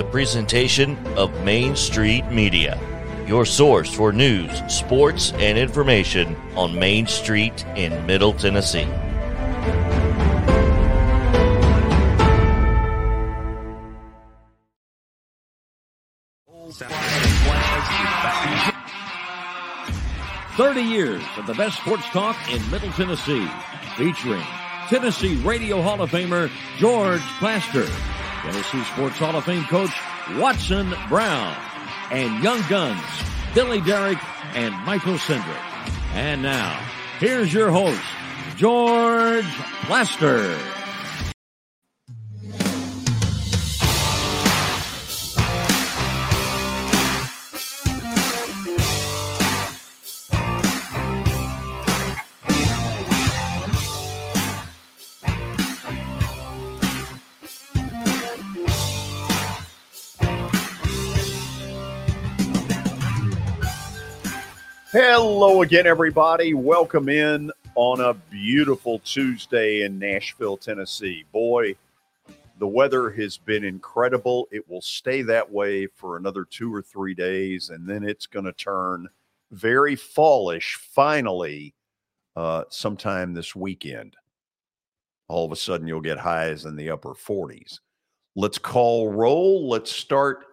a presentation of Main Street Media, your source for news, sports, and information on Main Street in Middle Tennessee. Thirty years of the best sports talk in Middle Tennessee, featuring Tennessee Radio Hall of Famer George Plaster, Tennessee Sports Hall of Fame coach Watson Brown, and Young Guns Billy Derrick and Michael Sindrick. And now, here's your host, George Plaster. Hello again, everybody. Welcome in on a beautiful Tuesday in Nashville, Tennessee. Boy, the weather has been incredible. It will stay that way for another two or three days, and then it's going to turn very fallish finally uh, sometime this weekend. All of a sudden, you'll get highs in the upper 40s. Let's call roll. Let's start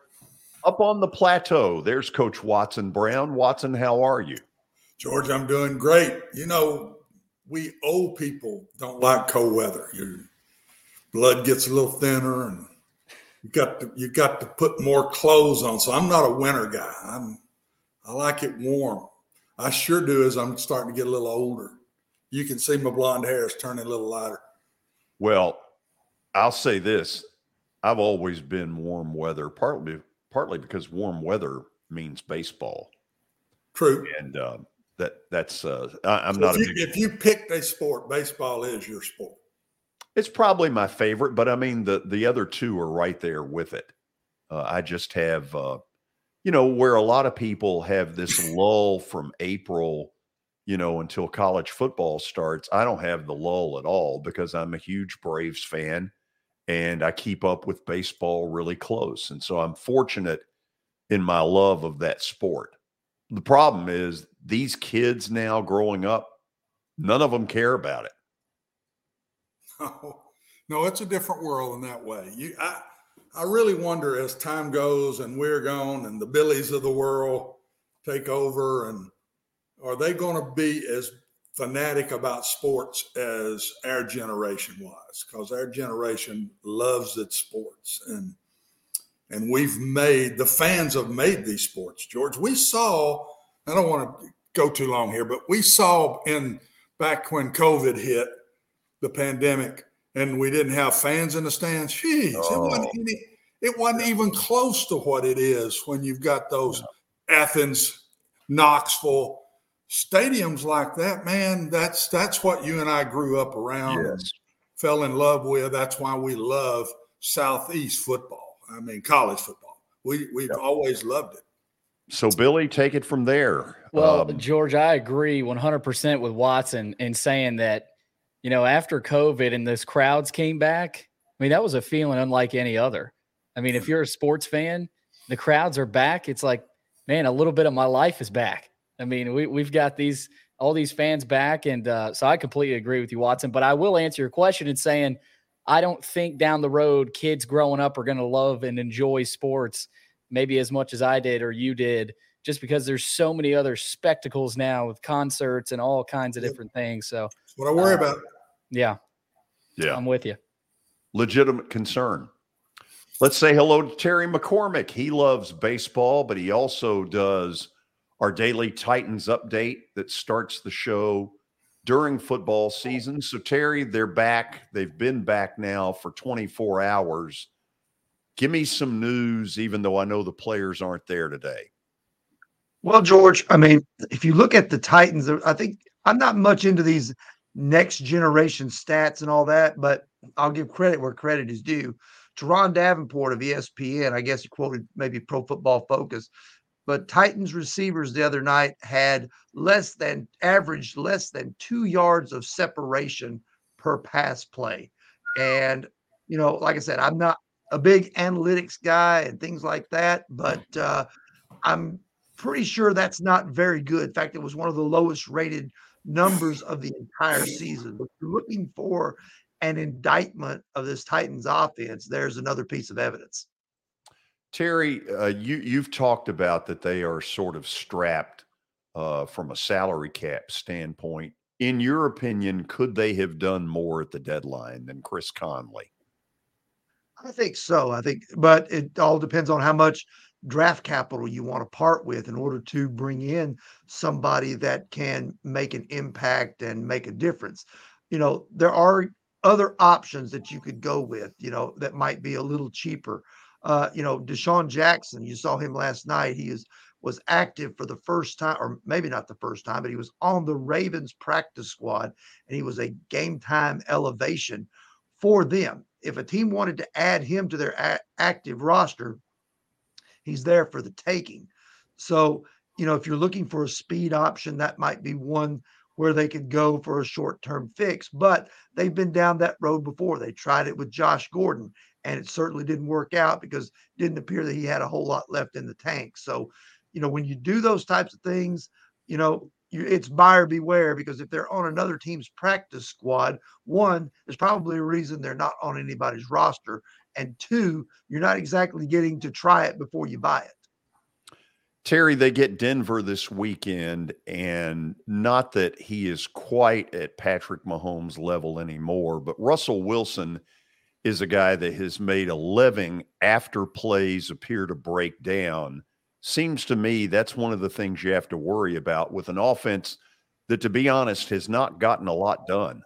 up on the plateau. There's Coach Watson Brown. Watson, how are you? George, I'm doing great. You know, we old people don't like cold weather. Your blood gets a little thinner, and you got to you got to put more clothes on. So I'm not a winter guy. I'm I like it warm. I sure do as I'm starting to get a little older. You can see my blonde hair is turning a little lighter. Well, I'll say this: I've always been warm weather, partly partly because warm weather means baseball. True. And uh, that that's uh, I, am so not. If you, big, if you picked a sport, baseball is your sport. It's probably my favorite, but I mean the the other two are right there with it. Uh, I just have, uh, you know, where a lot of people have this lull from April, you know, until college football starts. I don't have the lull at all because I'm a huge Braves fan and I keep up with baseball really close. And so I'm fortunate in my love of that sport. The problem is these kids now growing up, none of them care about it. No, no, it's a different world in that way. You, I, I really wonder as time goes and we're gone and the Billies of the world take over, and are they going to be as fanatic about sports as our generation was because our generation loves its sports and and we've made the fans have made these sports george we saw i don't want to go too long here but we saw in back when covid hit the pandemic and we didn't have fans in the stands Jeez, oh. it, wasn't oh. any, it wasn't even close to what it is when you've got those athens knoxville stadiums like that, man, that's that's what you and I grew up around yes. fell in love with. That's why we love Southeast football. I mean, college football. We we've yep. always loved it. So, Billy, take it from there. Well, um, George, I agree 100% with Watson in saying that, you know, after COVID and those crowds came back, I mean, that was a feeling unlike any other. I mean, if you're a sports fan, the crowds are back. It's like, man, a little bit of my life is back. I mean, we we've got these all these fans back, and uh, so I completely agree with you, Watson. But I will answer your question in saying I don't think down the road kids growing up are going to love and enjoy sports maybe as much as I did or you did, just because there's so many other spectacles now with concerts and all kinds of different things. So what I worry uh, about. Yeah. Yeah. I'm with you. Legitimate concern. Let's say hello to Terry McCormick. He loves baseball, but he also does our daily Titans update that starts the show during football season. So, Terry, they're back. They've been back now for 24 hours. Give me some news, even though I know the players aren't there today. Well, George, I mean, if you look at the Titans, I think I'm not much into these next generation stats and all that, but I'll give credit where credit is due. Turron Davenport of ESPN, I guess he quoted maybe Pro Football Focus, but Titans receivers the other night had less than average, less than two yards of separation per pass play. And, you know, like I said, I'm not a big analytics guy and things like that, but uh, I'm pretty sure that's not very good. In fact, it was one of the lowest rated numbers of the entire season. But you're looking for an indictment of this Titans offense, there's another piece of evidence. Terry, uh, you you've talked about that they are sort of strapped uh, from a salary cap standpoint. In your opinion, could they have done more at the deadline than Chris Conley? I think so. I think, but it all depends on how much draft capital you want to part with in order to bring in somebody that can make an impact and make a difference. You know, there are other options that you could go with, you know, that might be a little cheaper. Uh, you know, DeSean Jackson, you saw him last night. He is was active for the first time, or maybe not the first time, but he was on the Ravens practice squad and he was a game time elevation for them. If a team wanted to add him to their a- active roster, he's there for the taking. So, you know, if you're looking for a speed option, that might be one where they could go for a short term fix. But they've been down that road before. They tried it with Josh Gordon, and it certainly didn't work out because it didn't appear that he had a whole lot left in the tank. So, you know, when you do those types of things, you know, you, it's buyer beware because if they're on another team's practice squad, one, there's probably a reason they're not on anybody's roster. And two, you're not exactly getting to try it before you buy it. Terry, they get Denver this weekend, and not that he is quite at Patrick Mahomes' level anymore, but Russell Wilson is a guy that has made a living after plays appear to break down. Seems to me that's one of the things you have to worry about with an offense that, to be honest, has not gotten a lot done.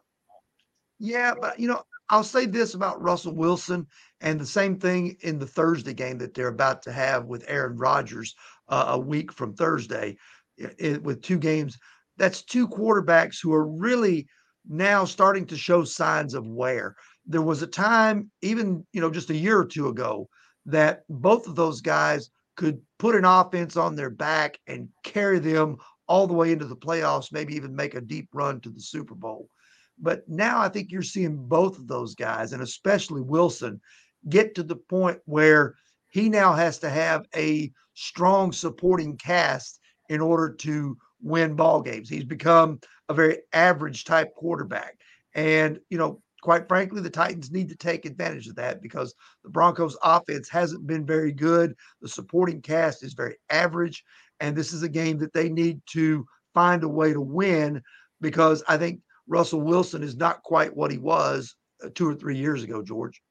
Yeah, but you know, I'll say this about Russell Wilson, and the same thing in the Thursday game that they're about to have with Aaron Rodgers uh, a week from Thursday it, with two games. That's two quarterbacks who are really now starting to show signs of wear. There was a time, even you know, just a year or two ago, that both of those guys could put an offense on their back and carry them all the way into the playoffs, maybe even make a deep run to the Super Bowl. But now I think you're seeing both of those guys, and especially Wilson, get to the point where he now has to have a strong supporting cast in order to win ball games. He's become a very average type quarterback. And, you know, quite frankly, the Titans need to take advantage of that because the Broncos offense hasn't been very good. The supporting cast is very average. And this is a game that they need to find a way to win because I think Russell Wilson is not quite what he was uh, two or three years ago, George.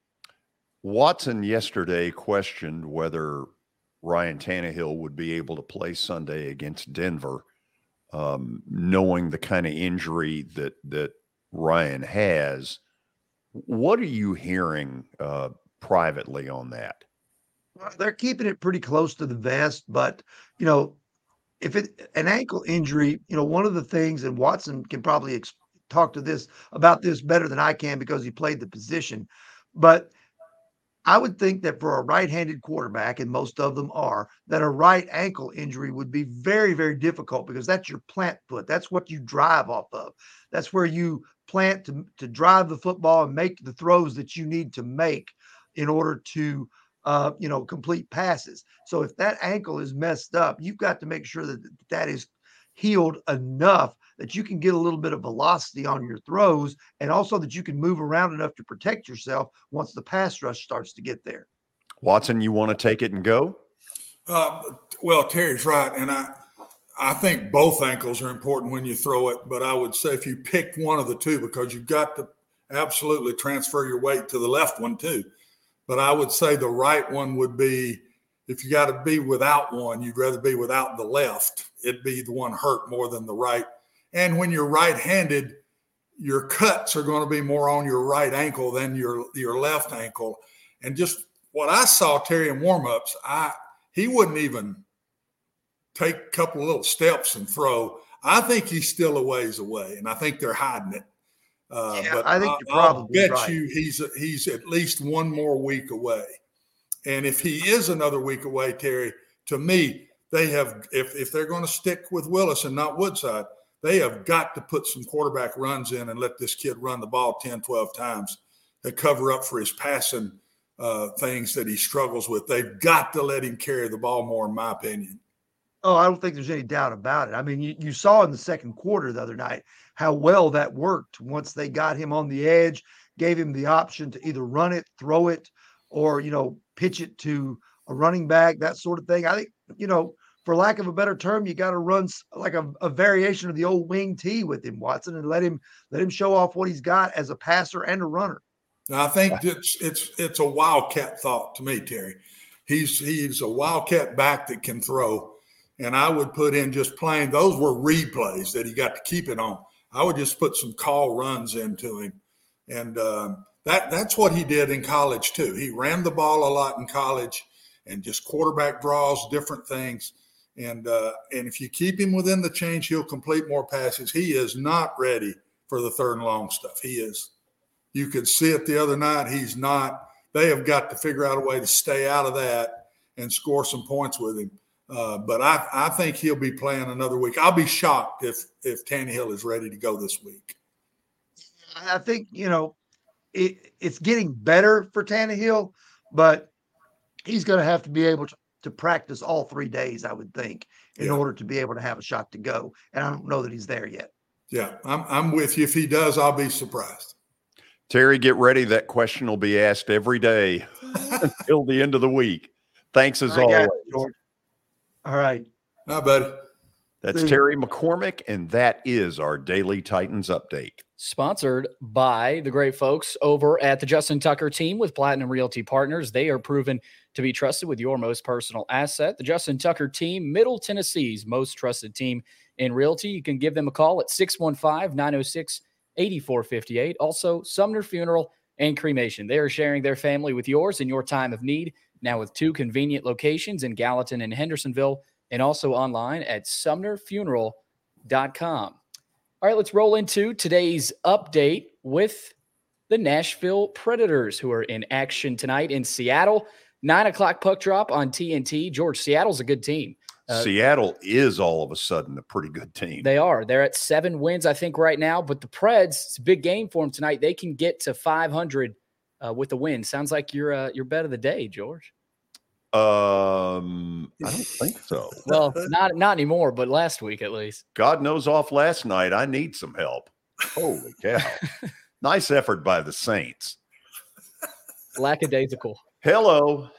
Watson yesterday questioned whether Ryan Tannehill would be able to play Sunday against Denver, um, knowing the kind of injury that that Ryan has. What are you hearing uh, privately on that? Well, they're keeping it pretty close to the vest, but you know, if it an ankle injury, you know, one of the things, and Watson can probably ex- talk to this about this better than I can because he played the position. But I would think that for a right-handed quarterback, and most of them are, that a right ankle injury would be very, very difficult because that's your plant foot. That's what you drive off of. That's where you plant to, to drive the football and make the throws that you need to make in order to uh, you know, complete passes. So if that ankle is messed up, you've got to make sure that that is healed enough that you can get a little bit of velocity on your throws and also that you can move around enough to protect yourself once the pass rush starts to get there. Watson, you want to take it and go? Uh, well, Terry's right, and I I think both ankles are important when you throw it. But I would say if you pick one of the two, because you've got to absolutely transfer your weight to the left one too. But I would say the right one would be if you got to be without one, you'd rather be without the left. It'd be the one hurt more than the right and when you're right-handed, your cuts are going to be more on your right ankle than your your left ankle. And just what I saw Terry in warmups, I he wouldn't even take a couple of little steps and throw. I think he's still a ways away, and I think they're hiding it. Uh, yeah, but I think you're probably I bet right. you he's he's at least one more week away. And if he is another week away, Terry, to me, they have if if they're going to stick with Willis and not Woodside, they have got to put some quarterback runs in and let this kid run the ball 10, 12 times to cover up for his passing uh, things that he struggles with. They've got to let him carry the ball more, in my opinion. Oh, I don't think there's any doubt about it. I mean, you, you saw in the second quarter the other night how well that worked once they got him on the edge, gave him the option to either run it, throw it, or, you know, pitch it to a running back, that sort of thing. I think, you know, for lack of a better term, you got to run like a, a, variation of the old wing T with him, Watson, and let him let him show off what he's got as a passer and a runner. I think it's it's it's a wildcat thought to me, Terry. He's he's a wildcat back that can throw, and I would put in just plain those were replays that he got to keep it on. I would just put some call runs into him, and um, that that's what he did in college too. He ran the ball a lot in college, and just quarterback draws, different things. And uh, and if you keep him within the change, he'll complete more passes. He is not ready for the third and long stuff. He is. You could see it the other night. He's not. They have got to figure out a way to stay out of that and score some points with him. Uh, but I, I think he'll be playing another week. I'll be shocked if if Tannehill is ready to go this week. I think you know it, it's getting better for Tannehill, but he's going to have to be able to, to practice all three days, I would think, in yeah. order to be able to have a shot to go. And I don't know that he's there yet. Yeah, I'm I'm with you. If he does, I'll be surprised. Terry, get ready. That question will be asked every day until the end of the week. Thanks as I always. George. All right. Hi, buddy. That's Terry McCormick, and that is our daily Titans update. Sponsored by the great folks over at the Justin Tucker team with Platinum Realty Partners. They are proven to be trusted with your most personal asset. The Justin Tucker team, Middle Tennessee's most trusted team in realty. You can give them a call at 615 906 8458. Also, Sumner Funeral and Cremation. They are sharing their family with yours in your time of need. Now, with two convenient locations in Gallatin and Hendersonville, and also online at sumnerfuneral.com. All right, let's roll into today's update with the Nashville Predators, who are in action tonight in Seattle. Nine o'clock puck drop on TNT. George, Seattle's a good team. Uh, Seattle is all of a sudden a pretty good team. They are. They're at seven wins, I think, right now. But the Preds, it's a big game for them tonight. They can get to 500 uh, with the win. Sounds like your uh, your bet of the day, George. Um, I don't think so. well, not not anymore, but last week at least. God knows off last night. I need some help. Holy cow! nice effort by the Saints. Lackadaisical. Hello.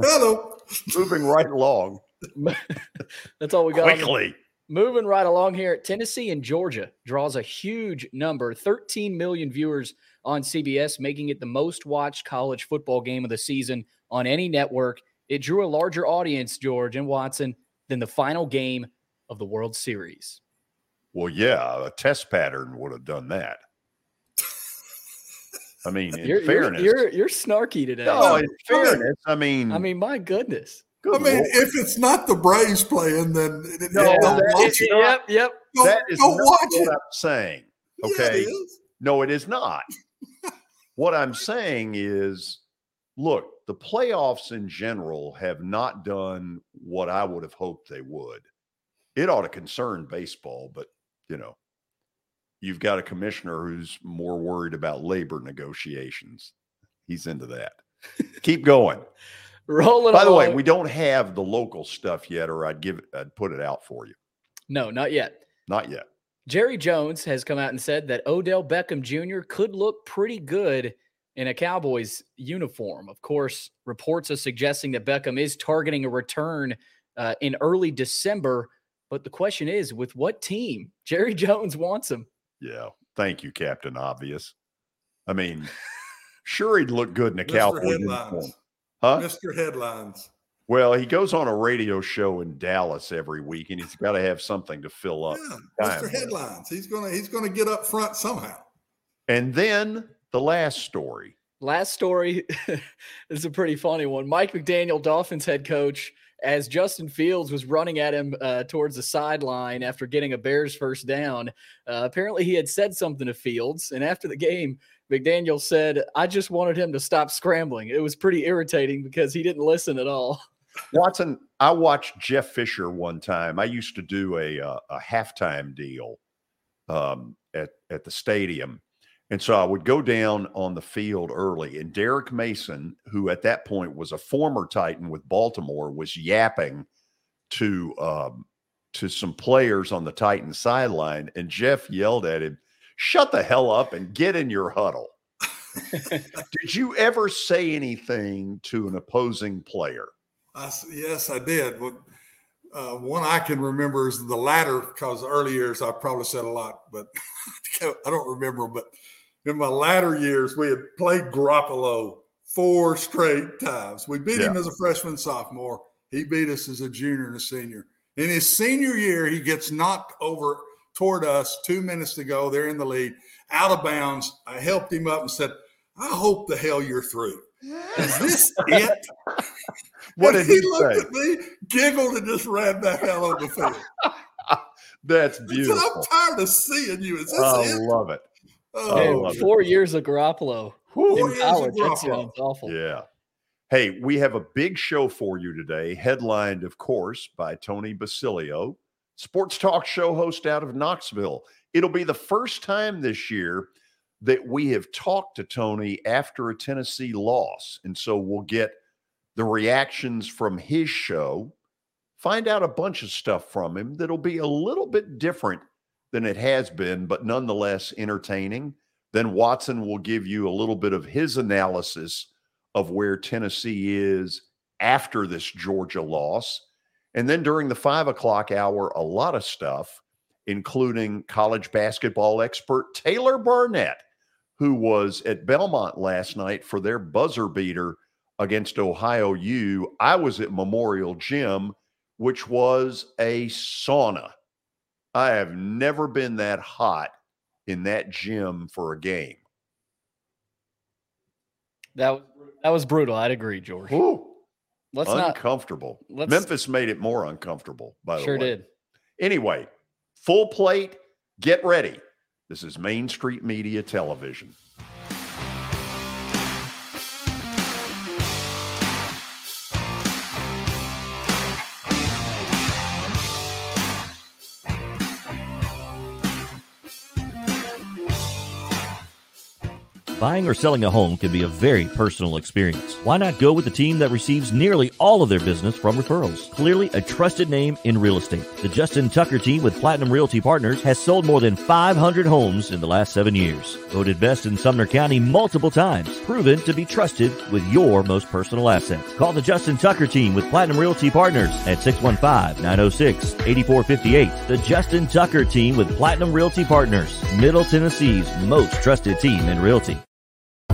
Hello. Moving right along. That's all we got. Quickly. Moving right along here, Tennessee and Georgia draws a huge number 13 million viewers on CBS, making it the most watched college football game of the season on any network. It drew a larger audience, George and Watson, than the final game of the World Series. Well, yeah, a test pattern would have done that. I mean, in you're, fairness, you're, you're, you're snarky today. No, in fairness, I mean, I mean, my goodness. Good I mean, Lord. if it's not the Braves playing, then no, don't watch it. Yep, yep. Don't, that is don't watch what it. I'm saying. Okay, yeah, no, it is not. what I'm saying is, look, the playoffs in general have not done what I would have hoped they would. It ought to concern baseball, but you know, you've got a commissioner who's more worried about labor negotiations. He's into that. Keep going. Rolling. By the way, we don't have the local stuff yet, or I'd give it, I'd put it out for you. No, not yet. Not yet. Jerry Jones has come out and said that Odell Beckham Jr. could look pretty good in a Cowboys uniform. Of course, reports are suggesting that Beckham is targeting a return uh, in early December. But the question is, with what team? Jerry Jones wants him. Yeah. Thank you, Captain Obvious. I mean, sure, he'd look good in a Cowboy uniform. Huh? Mr. Headlines. Well, he goes on a radio show in Dallas every week, and he's got to have something to fill up. Yeah, Mr. Headlines. He's gonna he's gonna get up front somehow. And then the last story. Last story is a pretty funny one. Mike McDaniel, Dolphins head coach, as Justin Fields was running at him uh, towards the sideline after getting a Bears first down. Uh, apparently, he had said something to Fields, and after the game, McDaniel said, I just wanted him to stop scrambling. It was pretty irritating because he didn't listen at all. Watson, I watched Jeff Fisher one time. I used to do a, uh, a halftime deal um, at, at the stadium. And so I would go down on the field early, and Derrick Mason, who at that point was a former Titan with Baltimore, was yapping to um, to some players on the Titan sideline, and Jeff yelled at him, "Shut the hell up and get in your huddle." did you ever say anything to an opposing player? I, yes, I did. Well, uh, one I can remember is the latter because early years I probably said a lot, but I don't remember. But in my latter years, we had played Garoppolo four straight times. We beat yeah. him as a freshman, sophomore. He beat us as a junior and a senior. In his senior year, he gets knocked over toward us two minutes to go. They're in the lead, out of bounds. I helped him up and said, I hope the hell you're through. Is this it? what did he, he looked say? at me, giggled, and just ran back out on the field. That's beautiful. I'm tired of seeing you. Is this I it? love it. Oh, hey, love four it. years of Garoppolo. Four years college. of Garoppolo. awful. Yeah. Hey, we have a big show for you today, headlined, of course, by Tony Basilio, sports talk show host out of Knoxville. It'll be the first time this year that we have talked to Tony after a Tennessee loss. And so we'll get the reactions from his show, find out a bunch of stuff from him that'll be a little bit different than it has been, but nonetheless entertaining. Then Watson will give you a little bit of his analysis of where Tennessee is after this Georgia loss. And then during the five o'clock hour, a lot of stuff, including college basketball expert Taylor Barnette, who was at Belmont last night for their buzzer beater against Ohio U. I was at Memorial Gym, which was a sauna. I have never been that hot in that gym for a game. That that was brutal. I'd agree, George. Ooh, let's uncomfortable. Not, Memphis made it more uncomfortable. By the sure way, sure did. Anyway, full plate. Get ready. This is Main Street Media Television. Buying or selling a home can be a very personal experience. Why not go with the team that receives nearly all of their business from referrals? Clearly a trusted name in real estate. The Justin Tucker team with Platinum Realty Partners has sold more than 500 homes in the last seven years. Voted best in Sumner County multiple times. Proven to be trusted with your most personal assets. Call the Justin Tucker team with Platinum Realty Partners at 615-906-8458. The Justin Tucker team with Platinum Realty Partners. Middle Tennessee's most trusted team in realty.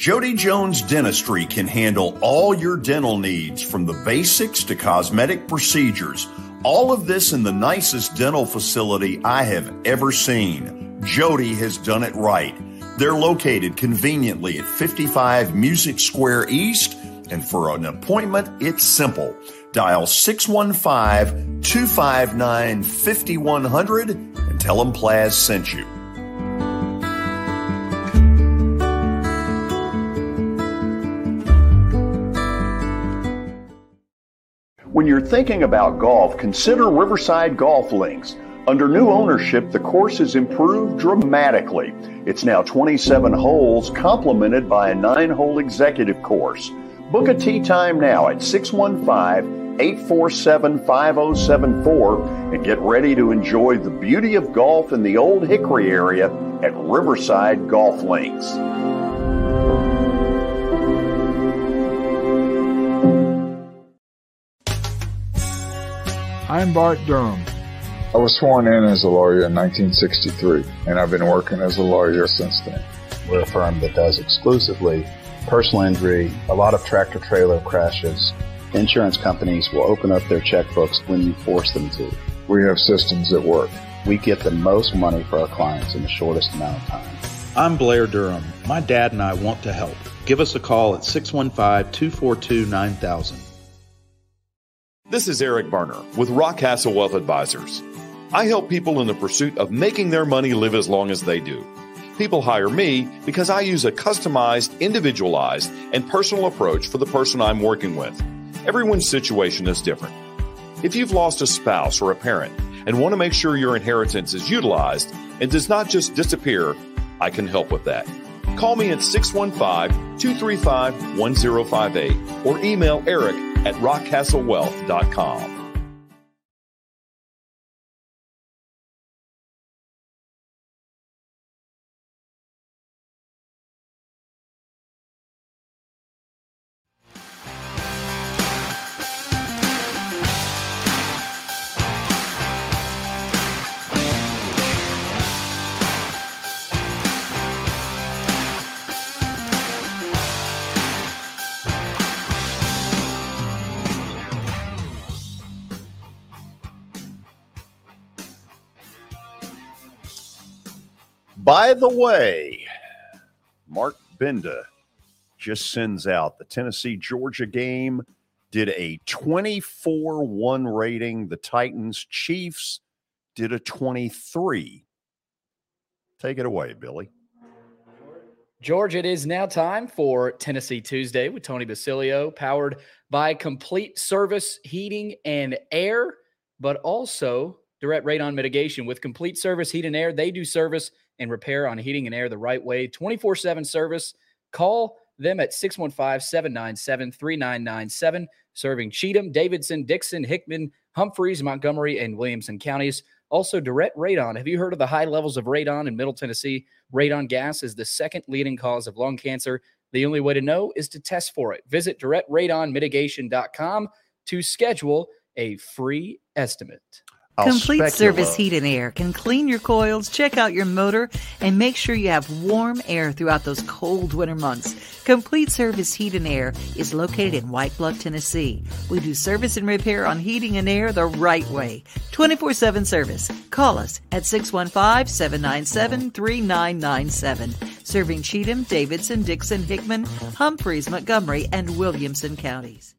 Jody Jones Dentistry can handle all your dental needs from the basics to cosmetic procedures. All of this in the nicest dental facility I have ever seen. Jody has done it right. They're located conveniently at 55 Music Square East, and for an appointment, it's simple. Dial 615 259 5100 and tell them Plaz sent you. When you're thinking about golf, consider Riverside Golf Links. Under new ownership, the course has improved dramatically. It's now 27 holes, complemented by a nine hole executive course. Book a tee time now at 615 847 5074 and get ready to enjoy the beauty of golf in the Old Hickory area at Riverside Golf Links. I'm Bart Durham. I was sworn in as a lawyer in 1963, and I've been working as a lawyer since then. We're a firm that does exclusively personal injury, a lot of tractor trailer crashes. Insurance companies will open up their checkbooks when you force them to. We have systems that work. We get the most money for our clients in the shortest amount of time. I'm Blair Durham. My dad and I want to help. Give us a call at 615 242 9000. This is Eric Berner with Rock Castle Wealth Advisors. I help people in the pursuit of making their money live as long as they do. People hire me because I use a customized, individualized, and personal approach for the person I'm working with. Everyone's situation is different. If you've lost a spouse or a parent and want to make sure your inheritance is utilized and does not just disappear, I can help with that. Call me at 615 235 1058 or email Eric at rockcastlewealth.com. By the way, Mark Benda just sends out the Tennessee Georgia game did a 24 1 rating. The Titans Chiefs did a 23. Take it away, Billy. George, it is now time for Tennessee Tuesday with Tony Basilio, powered by Complete Service Heating and Air, but also Direct Radon Mitigation. With Complete Service Heat and Air, they do service and repair on heating and air the right way. 24 7 service. Call them at 615 797 3997, serving Cheatham, Davidson, Dickson, Hickman, Humphreys, Montgomery, and Williamson counties. Also, direct radon. Have you heard of the high levels of radon in Middle Tennessee? Radon gas is the second leading cause of lung cancer. The only way to know is to test for it. Visit directradonmitigation.com to schedule a free estimate. I'll Complete Service. Heat and Air can clean your coils, check out your motor, and make sure you have warm air throughout those cold winter months. Complete Service Heat and Air is located in White Bluff, Tennessee. We do service and repair on heating and air the right way. 24 7 service. Call us at 615 797 3997. Serving Cheatham, Davidson, Dickson, Hickman, Humphreys, Montgomery, and Williamson counties.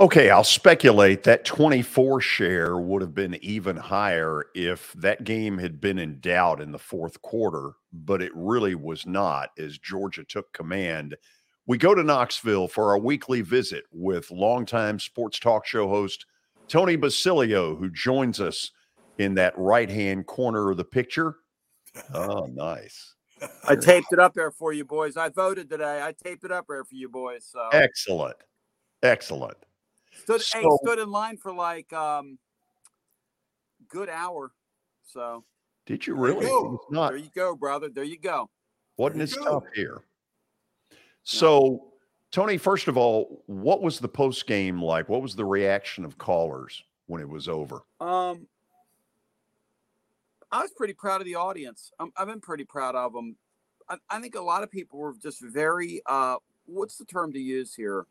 Okay, I'll speculate that 24 share would have been even higher if that game had been in doubt in the fourth quarter, but it really was not as Georgia took command. We go to Knoxville for our weekly visit with longtime sports talk show host Tony Basilio, who joins us in that right hand corner of the picture. Oh, nice. I taped it up there for you boys. I voted today. I taped it up there for you boys. So Excellent. Excellent. Stood, hey, stood in line for like um good hour. So Did you there you really? go. Not There you go, brother. There you go. wasn't as tough here. So, Tony, first of all, what was the post game like? What was the reaction of callers when it was over? Um, I was pretty proud of the audience. Um, I've been pretty proud of them. I, I think a lot of people were just very uh, what's the term to use here?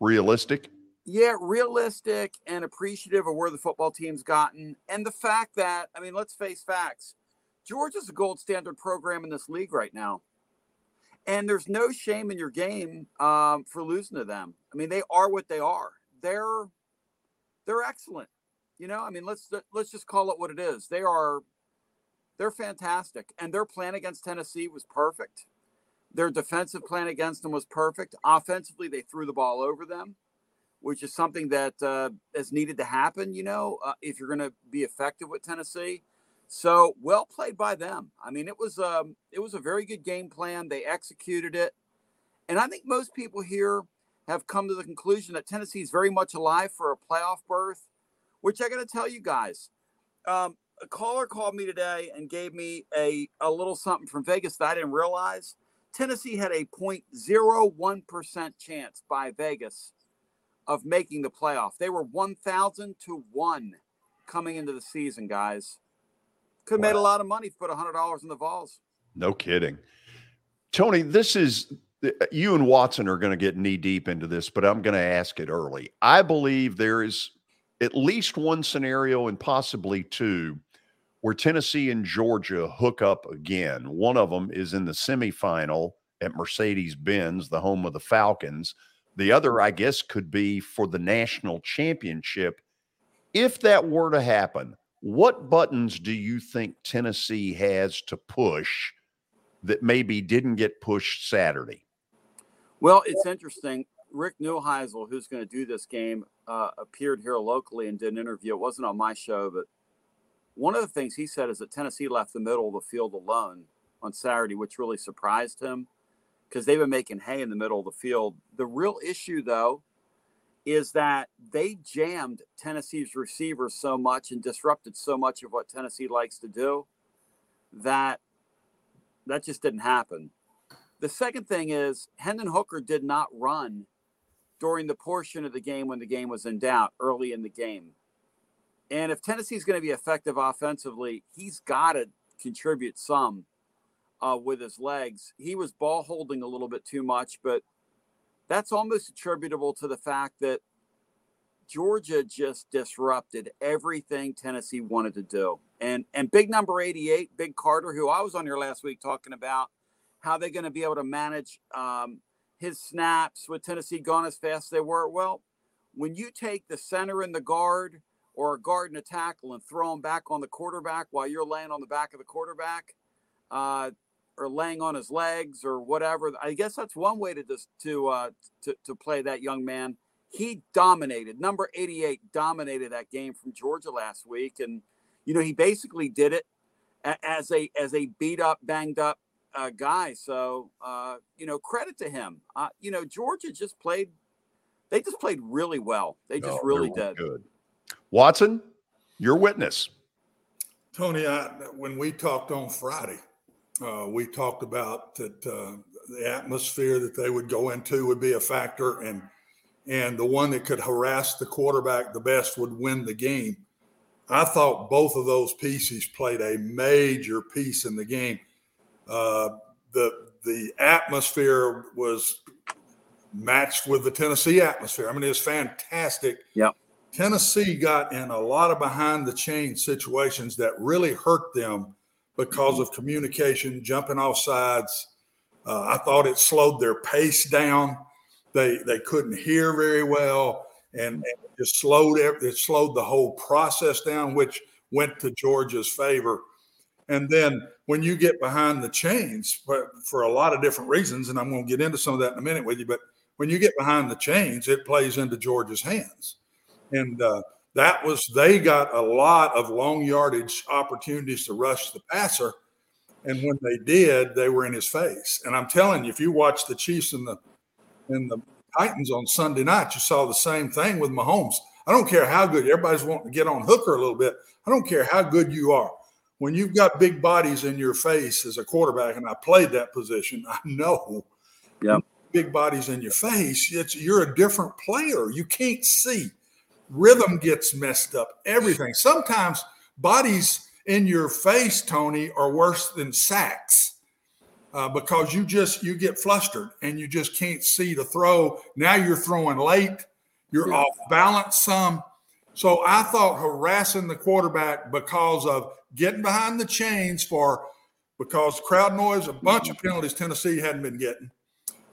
Realistic? Yeah, realistic and appreciative of where the football team's gotten, and the fact that I mean, let's face facts. Georgia's a gold standard program in this league right now, and there's no shame in your game um, for losing to them. I mean, they are what they are. They're they're excellent. You know, I mean, let's let's just call it what it is. They are they're fantastic, and their plan against Tennessee was perfect. Their defensive plan against them was perfect. Offensively, they threw the ball over them, which is something that uh, is needed to happen. You know, uh, if you're going to be effective with Tennessee. So well played by them. I mean, it was um, it was a very good game plan. They executed it, and I think most people here have come to the conclusion that Tennessee is very much alive for a playoff berth. Which I got to tell you guys, um, a caller called me today and gave me a a little something from Vegas that I didn't realize. Tennessee had a 0.01% chance by Vegas of making the playoff. They were 1,000 to 1 coming into the season, guys. Could have made a lot of money if you put $100 in the Vols. No kidding. Tony, this is uh, you and Watson are going to get knee deep into this, but I'm going to ask it early. I believe there is at least one scenario and possibly two where Tennessee and Georgia hook up again. One of them is in the semifinal at Mercedes Benz, the home of the Falcons. The other, I guess, could be for the national championship. If that were to happen, what buttons do you think Tennessee has to push that maybe didn't get pushed Saturday? Well, it's interesting. Rick Neuheisel, who's going to do this game, uh, appeared here locally and did an interview. It wasn't on my show, but one of the things he said is that Tennessee left the middle of the field alone on Saturday, which really surprised him because they've been making hay in the middle of the field. The real issue, though, is that they jammed Tennessee's receivers so much and disrupted so much of what Tennessee likes to do that that just didn't happen. The second thing is Hendon Hooker did not run during the portion of the game when the game was in doubt early in the game. And if Tennessee's going to be effective offensively, he's got to contribute some uh, with his legs. He was ball holding a little bit too much, but that's almost attributable to the fact that Georgia just disrupted everything Tennessee wanted to do. And and big number 88, Big Carter, who I was on here last week talking about how they're going to be able to manage um, his snaps with Tennessee gone as fast as they were. Well, when you take the center and the guard or a guard and a tackle and throw them back on the quarterback while you're laying on the back of the quarterback, uh, or laying on his legs or whatever. I guess that's one way to just to uh, to to play that young man. He dominated. Number 88 dominated that game from Georgia last week, and you know he basically did it as a as a beat up, banged up uh, guy. So uh, you know credit to him. Uh, you know Georgia just played. They just played really well. They just No, really did. Good. Watson, your witness. Tony, I, when we talked on Friday, uh, we talked about that uh, the atmosphere that they would go into would be a factor, and and the one that could harass the quarterback the best would win the game. I thought both of those pieces played a major piece in the game. Uh, the the atmosphere was matched with the Tennessee atmosphere. I mean, it was fantastic. Yep. Tennessee got in a lot of behind the chain situations that really hurt them because of communication, jumping off sides. Uh, I thought it slowed their pace down. They they couldn't hear very well, and, and it just slowed it. Slowed the whole process down, which went to Georgia's favor. And then when you get behind the chains, for, for a lot of different reasons, and I'm going to get into some of that in a minute with you, but when you get behind the chains, it plays into Georgia's hands. And uh, that was, they got a lot of long yardage opportunities to rush the passer. And when they did, they were in his face. And I'm telling you, if you watch the Chiefs and the and the Titans on Sunday night, you saw the same thing with Mahomes. I don't care how good everybody's wanting to get on Hooker a little bit. I don't care how good you are. When you've got big bodies in your face as a quarterback, and I played that position, I know. Yeah. Big bodies in your face, it's you're a different player. You can't see. Rhythm gets messed up. Everything. Sometimes bodies in your face, Tony, are worse than sacks uh, because you just you get flustered and you just can't see the throw. Now you're throwing late. You're off balance some. So I thought harassing the quarterback because of getting behind the chains for because crowd noise, a bunch of penalties Tennessee hadn't been getting,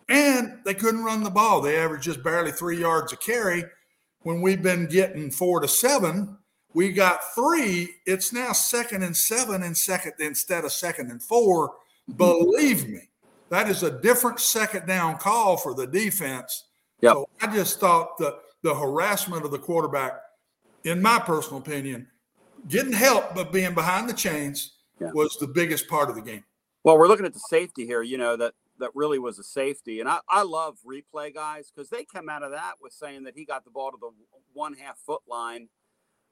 and they couldn't run the ball. They averaged just barely three yards a carry. When we've been getting four to seven, we got three. It's now second and seven and second instead of second and four. Believe me, that is a different second down call for the defense. Yep. So I just thought the the harassment of the quarterback, in my personal opinion, getting help but being behind the chains was the biggest part of the game. Well, we're looking at the safety here. You know that that really was a safety, and I, I love replay guys because they come out of that with saying that he got the ball to the one half foot line,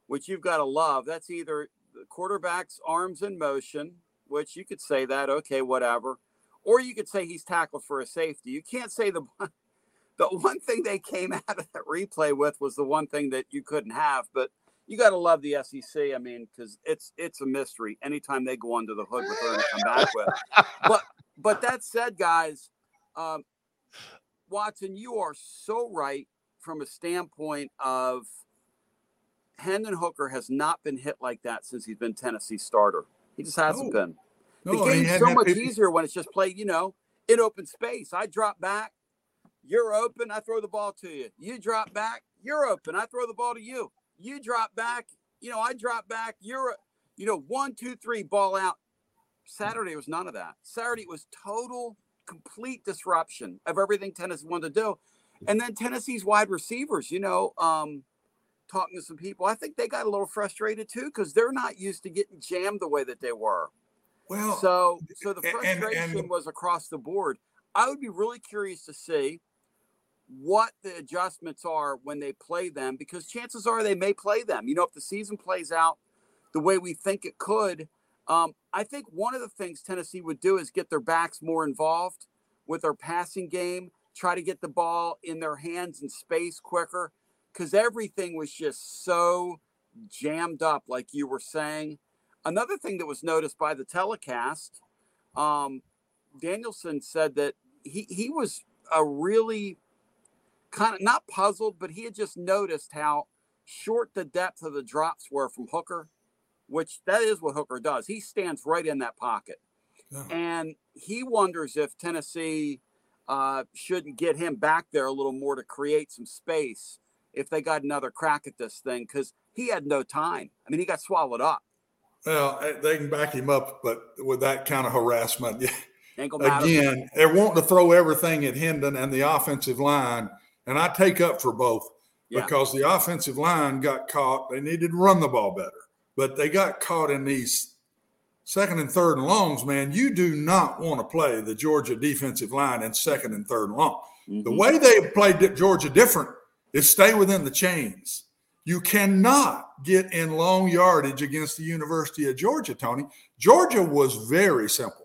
which you've got to love. That's either the quarterback's arms in motion, which you could say that okay, whatever, or you could say he's tackled for a safety. You can't say the the one thing they came out of that replay with was the one thing that you couldn't have, but you got to love the SEC. I mean, because it's it's a mystery. Anytime they go under the hood with her and come back with. But but that said, guys, um, Watson, you are so right from a standpoint of Hendon Hooker has not been hit like that since he's been Tennessee starter. He just hasn't No. been. No, the game's so much people- easier when it's just played, you know, in open space. I drop back, you're open, I throw the ball to you. You drop back, you're open, I throw the ball to you. You drop back, you know, I drop back, you're, you know, one, two, three, ball out. Saturday was none of that. Saturday was total, complete disruption of everything Tennessee wanted to do. And then Tennessee's wide receivers, you know, um, talking to some people, I think they got a little frustrated too because they're not used to getting jammed the way that they were. Well, so so the a- and- and- frustration was across the board. I would be really curious to see what the adjustments are when they play them because chances are they may play them. You know, if the season plays out the way we think it could, um, I think one of the things Tennessee would do is get their backs more involved with their passing game, try to get the ball in their hands in space quicker because everything was just so jammed up, like you were saying. Another thing that was noticed by the telecast, um, Danielson said that he, he was a really kind of not puzzled, but he had just noticed how short the depth of the drops were from Hooker, which that is what Hooker does. He stands right in that pocket. And he wonders if Tennessee uh, shouldn't get him back there a little more to create some space if they got another crack at this thing because he had no time. I mean, he got swallowed up. Well, eh, they can back him up, but with that kind of harassment, again, they're wanting to throw everything at Hendon and the offensive line, and I take up for both Yeah. because the offensive line got caught. They needed to run the ball better, but they got caught in these second and third and longs. Man, you do not want to play the Georgia defensive line in second and third and long. The mm-hmm. way they played Georgia different is stay within the chains. You cannot get in long yardage against the University of Georgia, Tony. Georgia was very simple.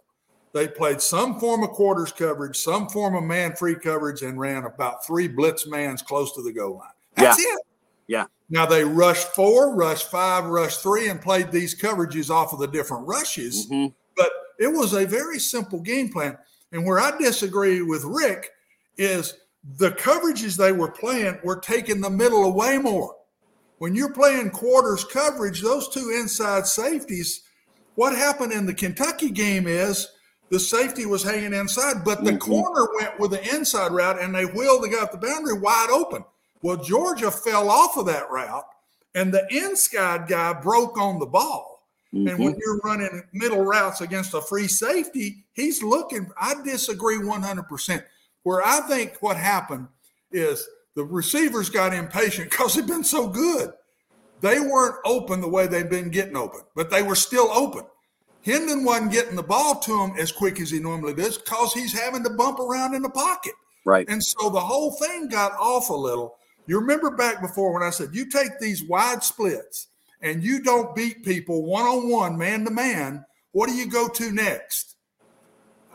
They played some form of quarters coverage, some form of man free coverage, and ran about three blitz mans close to the goal line. That's Yeah. it. Yeah. Now they rushed four, rushed five, rushed three, and played these coverages off of the different rushes. Mm-hmm. But it was a very simple game plan. And where I disagree with Rick is the coverages they were playing were taking the middle away more. When you're playing quarters coverage, those two inside safeties, what happened in the Kentucky game is the safety was hanging inside, but the mm-hmm. corner went with the inside route and they wheeled the guy up the boundary wide open. Well, Georgia fell off of that route and the inside guy broke on the ball. And when mm-hmm. you're running middle routes against a free safety, he's looking. I disagree 100%. Where I think what happened is the receivers got impatient because they've been so good. They weren't open the way they've been getting open, but they were still open. Hendon wasn't getting the ball to him as quick as he normally does because he's having to bump around in the pocket. Right. And so the whole thing got off a little. You remember back before when I said you take these wide splits and you don't beat people one on one, man to man, what do you go to next?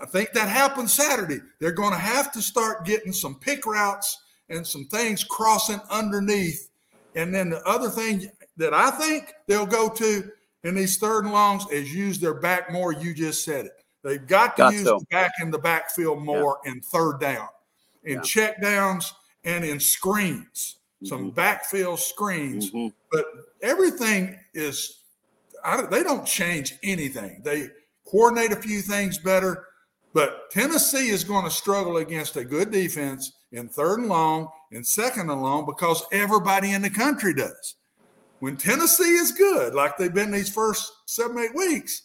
I think that happened Saturday. They're going to have to start getting some pick routes and some things crossing underneath. And then the other thing that I think they'll go to in these third and longs is use their back more. You just said it. They've got to Got use to. the back in the backfield more in third down, in check downs, and in screens, some mm-hmm. backfield screens. Mm-hmm. But everything is, I, they don't change anything. They coordinate a few things better. But Tennessee is going to struggle against a good defense in third and long, and second and long, because everybody in the country does. When Tennessee is good, like they've been these first seven, eight weeks,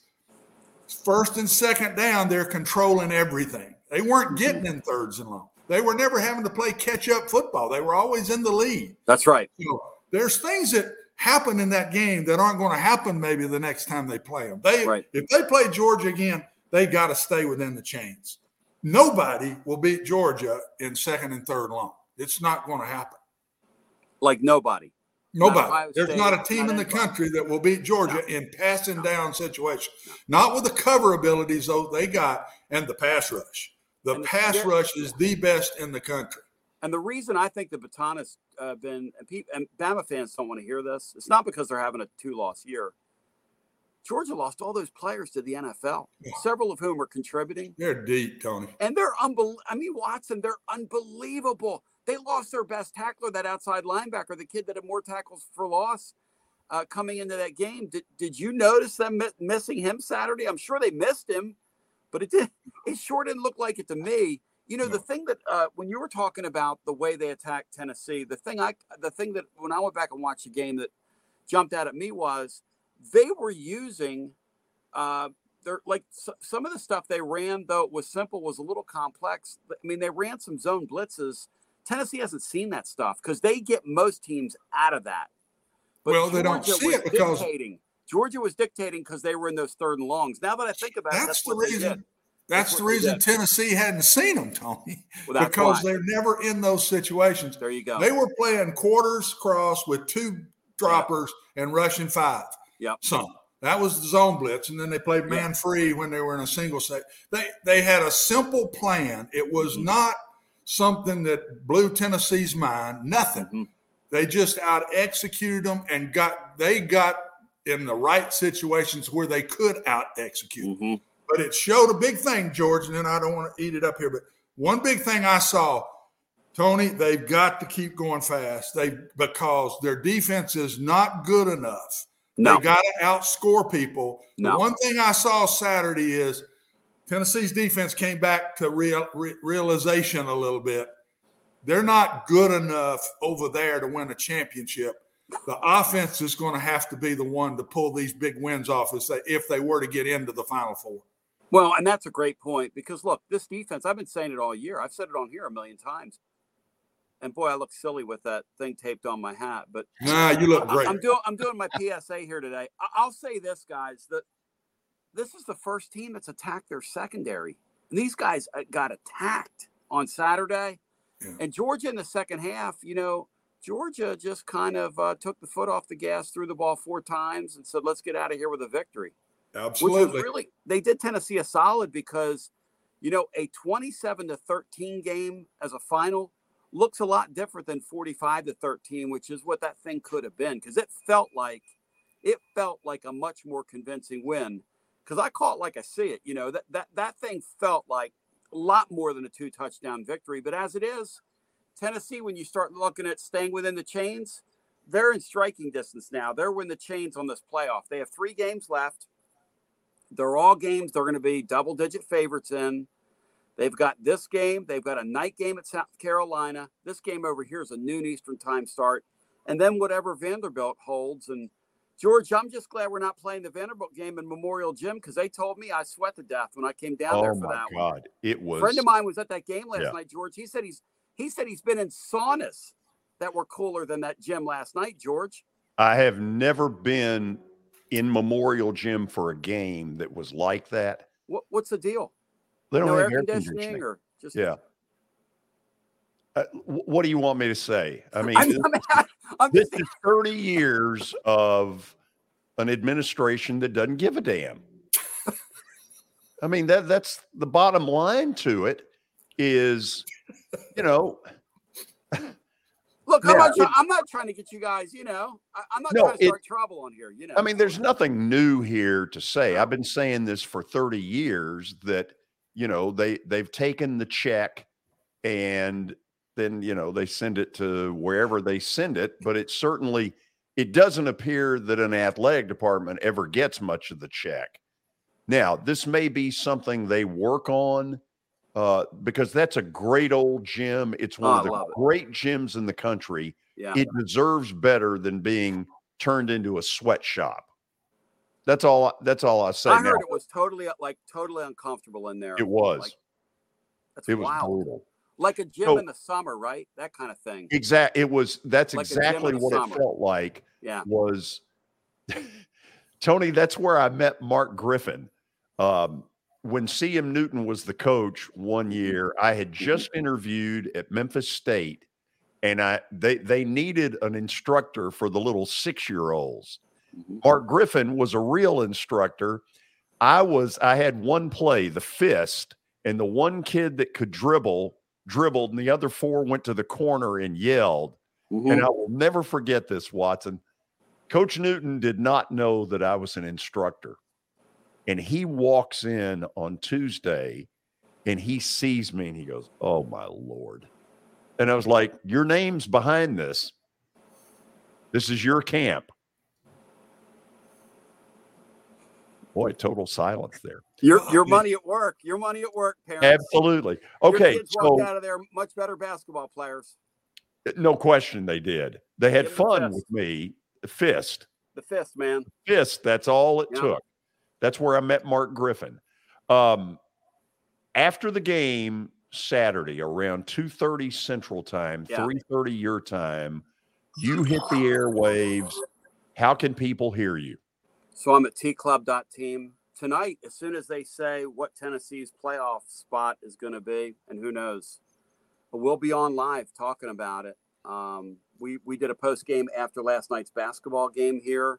first and second down, they're controlling everything. They weren't mm-hmm. getting in thirds and long. They were never having to play catch up football. They were always in the lead. That's right. So there's things that happen in that game that aren't going to happen maybe the next time they play them. They if they play Georgia again, they got to stay within the chains. Nobody will beat Georgia in second and third long. It's not going to happen. Like nobody. Not Nobody. Ohio There's State, not a team not in the country that will beat Georgia in passing down situations. Not with the cover abilities though they got and the pass rush. The pass rush is the best in the country. And the reason I think the baton has uh, been, and, people, and Bama fans don't want to hear this, it's not because they're having a two loss year. Georgia lost all those players to the NFL, several of whom are contributing. They're deep, Tony. And they're unbelievable. I mean, Watson, they're unbelievable. They lost their best tackler, that outside linebacker, the kid that had more tackles for loss. uh, coming into that game. Did, did you notice them mi- missing him Saturday? I'm sure they missed him, but it did. It sure didn't look like it to me. You know, the thing that uh, when you were talking about the way they attacked Tennessee, the thing I, the thing that when I went back and watched the game that jumped out at me was they were using, uh, their like some of the stuff they ran though it was simple was a little complex. I mean, they ran some zone blitzes. Tennessee hasn't seen that stuff because they get most teams out of that. Well, they don't see it because- dictating. Georgia was dictating because they were in those third and longs. Now that I think about it, That's that's the reason. That's, That's the reason. Tennessee hadn't seen them, Tony, Well, because why. they're never in those situations. There you go. They were playing quarters cross with two droppers and rushing five. Yep. Some that was the zone blitz, and then they played man free when they were in a single set. They they had a simple plan. It was Mm-hmm. not something that blew Tennessee's mind. Nothing. Mm-hmm. They just out executed them and got they got in the right situations where they could out execute. Mm-hmm. But it showed a big thing, George, and then I don't want to eat it up here. But one big thing I saw, Tony, they've got to keep going fast. They because their defense is not good enough. No. They got to outscore people. The one thing I saw Saturday is Tennessee's defense came back to real, re- realization a little bit. They're not good enough over there to win a championship. The offense is going to have to be the one to pull these big wins off if they, if they were to get into the Final Four. Well, and that's a great point because look, this defense, I've been saying it all year. I've said it on here a million times. And boy, I look silly with that thing taped on my hat. But Nah, you look great. I'm doing I'm doing my PSA here today. I- I'll say this, guys, that this is the first team that's attacked their secondary. And these guys uh, got attacked on Saturday. And Georgia in the second half, you know, Georgia just kind of uh, took the foot off the gas, threw the ball four times, and said, "Let's get out of here with a victory." Which Absolutely. was really they did Tennessee a solid because you know a 27 to 13 game as a final looks a lot different than 45 to 13, which is what that thing could have been because it felt like it felt like a much more convincing win. Because I call it like I see it, you know that that that thing felt like a lot more than a two touchdown victory. But as it is, Tennessee, when you start looking at staying within the chains, they're in striking distance now. They're within the chains on this playoff. They have three games left. They're all games they're going to be double digit favorites in. They've got this game. They've got a night game at South Carolina. This game over here is a noon Eastern time start. And then whatever Vanderbilt holds. And George, I'm just glad we're not playing the Vanderbilt game in Memorial Gym because they told me I sweat to death when I came down there Oh for that one. Oh my god, it was A friend of mine was at that game last Yeah. night, George. He said he's he said he's been in saunas that were cooler than that gym last night, George. I have never been in Memorial Gym for a game that was like that. What, what's the deal? They don't no have air conditioning, conditioning. or just Yeah. Uh, what do you want me to say? I mean, I'm- this, I'm- I'm this is 30 years of an administration that doesn't give a damn. I mean, that that's the bottom line to it is, you know, Look, I'm, not it- I'm not trying to get you guys, you know, I, I'm not No, trying to it- start trouble on here, you know. I mean, there's nothing new here to say. I've been saying this for 30 years that, you know, they they've taken the check and then, you know, they send it to wherever they send it, but it certainly it doesn't appear that an athletic department ever gets much of the check. Now, this may be something they work on uh, because that's a great old gym. It's one Oh, of the love it. great gyms in the country. Yeah. It deserves better than being turned into a sweatshop. That's all. That's all I say. I now. heard it was totally like totally uncomfortable in there. It was. Like, that's it was wild. brutal. Like a gym So- in the summer, right? That kind of thing. Exact. It was. That's Like exactly what it felt like. Yeah. Was Tony? That's where I met Mark Griffin. Um, when CM Newton was the coach one mm-hmm. year, I had mm-hmm. just interviewed at Memphis State, and I they they needed an instructor for the little six year olds. Mm-hmm. Mark Griffin was a real instructor. I was I had one play, the fist, and the one kid that could dribble dribbled, and the other four went to the corner and yelled. And mm-hmm. I will never forget this, Watson. Coach Newton did not know that I was an instructor. And he walks in on Tuesday and he sees me and he goes, Oh my Lord. And I was like, Your name's behind this. This is your camp. Boy, total silence there. Your your money at work. Your money at work, parents. Absolutely. Okay, Your kids so walked out of there much better basketball players. no question they did. They had Give 'em a fun fist. with me. Fist. The fist, man. fist. That's all it Yeah. took. That's where I met Mark Griffin. Um, after the game Saturday around 2:30 Central Time, Yeah. 3:30 your time, you hit the airwaves. How can people hear you? So I'm at tclub.team tonight. As soon as they say what Tennessee's playoff spot is going to be, and who knows, but we'll be on live talking about it. Um, we we did a post game after last night's basketball game here,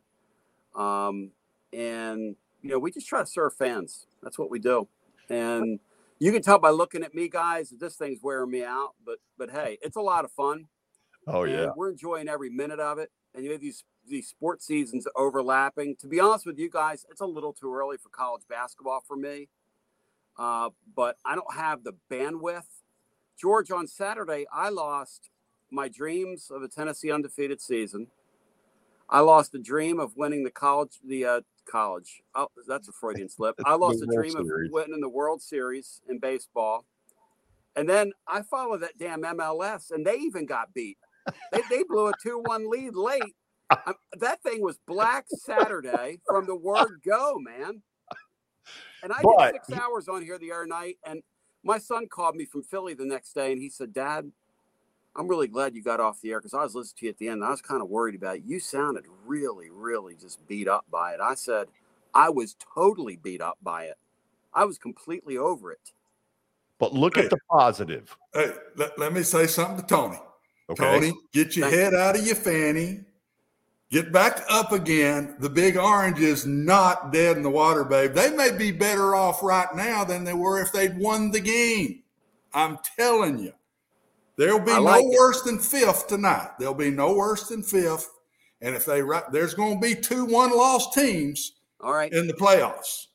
um, and you know we just try to serve fans. That's what we do, and you can tell by looking at me, guys, that this thing's wearing me out. But but hey, it's a lot of fun. Oh and yeah. we're enjoying every minute of it. And you have these these sports seasons overlapping. To be honest with you guys, it's a little too early for college basketball for me. Uh, but I don't have the bandwidth. George, on Saturday, I lost my dreams of a Tennessee undefeated season. I lost the dream of winning the college, the uh, college. Oh, that's a Freudian slip. I lost The the dream Series. of winning the World Series in baseball. And then I followed that damn MLS, and they even got beat. They, they blew a 2 1 lead late. Um, that thing was Black Saturday from the word go, man. And I But- did six hours on here the other night, and my son called me from Philly the next day, and he said, Dad, I'm really glad you got off the air because I was listening to you at the end. And I was kind of worried about it. You sounded really, really just beat up by it. I said, I was totally beat up by it. I was completely over it. But look at the positive. Hey, let, let me say something to Tony. Okay. Tony, get your head out of your fanny. Get back up again. The big orange is not dead in the water, babe. They may be better off right now than they were if they'd won the game. I'm telling you. There'll be I no it. worse than fifth tonight. There'll be no worse than fifth. And if they right, there's going to be two one loss teams All right. in the playoffs.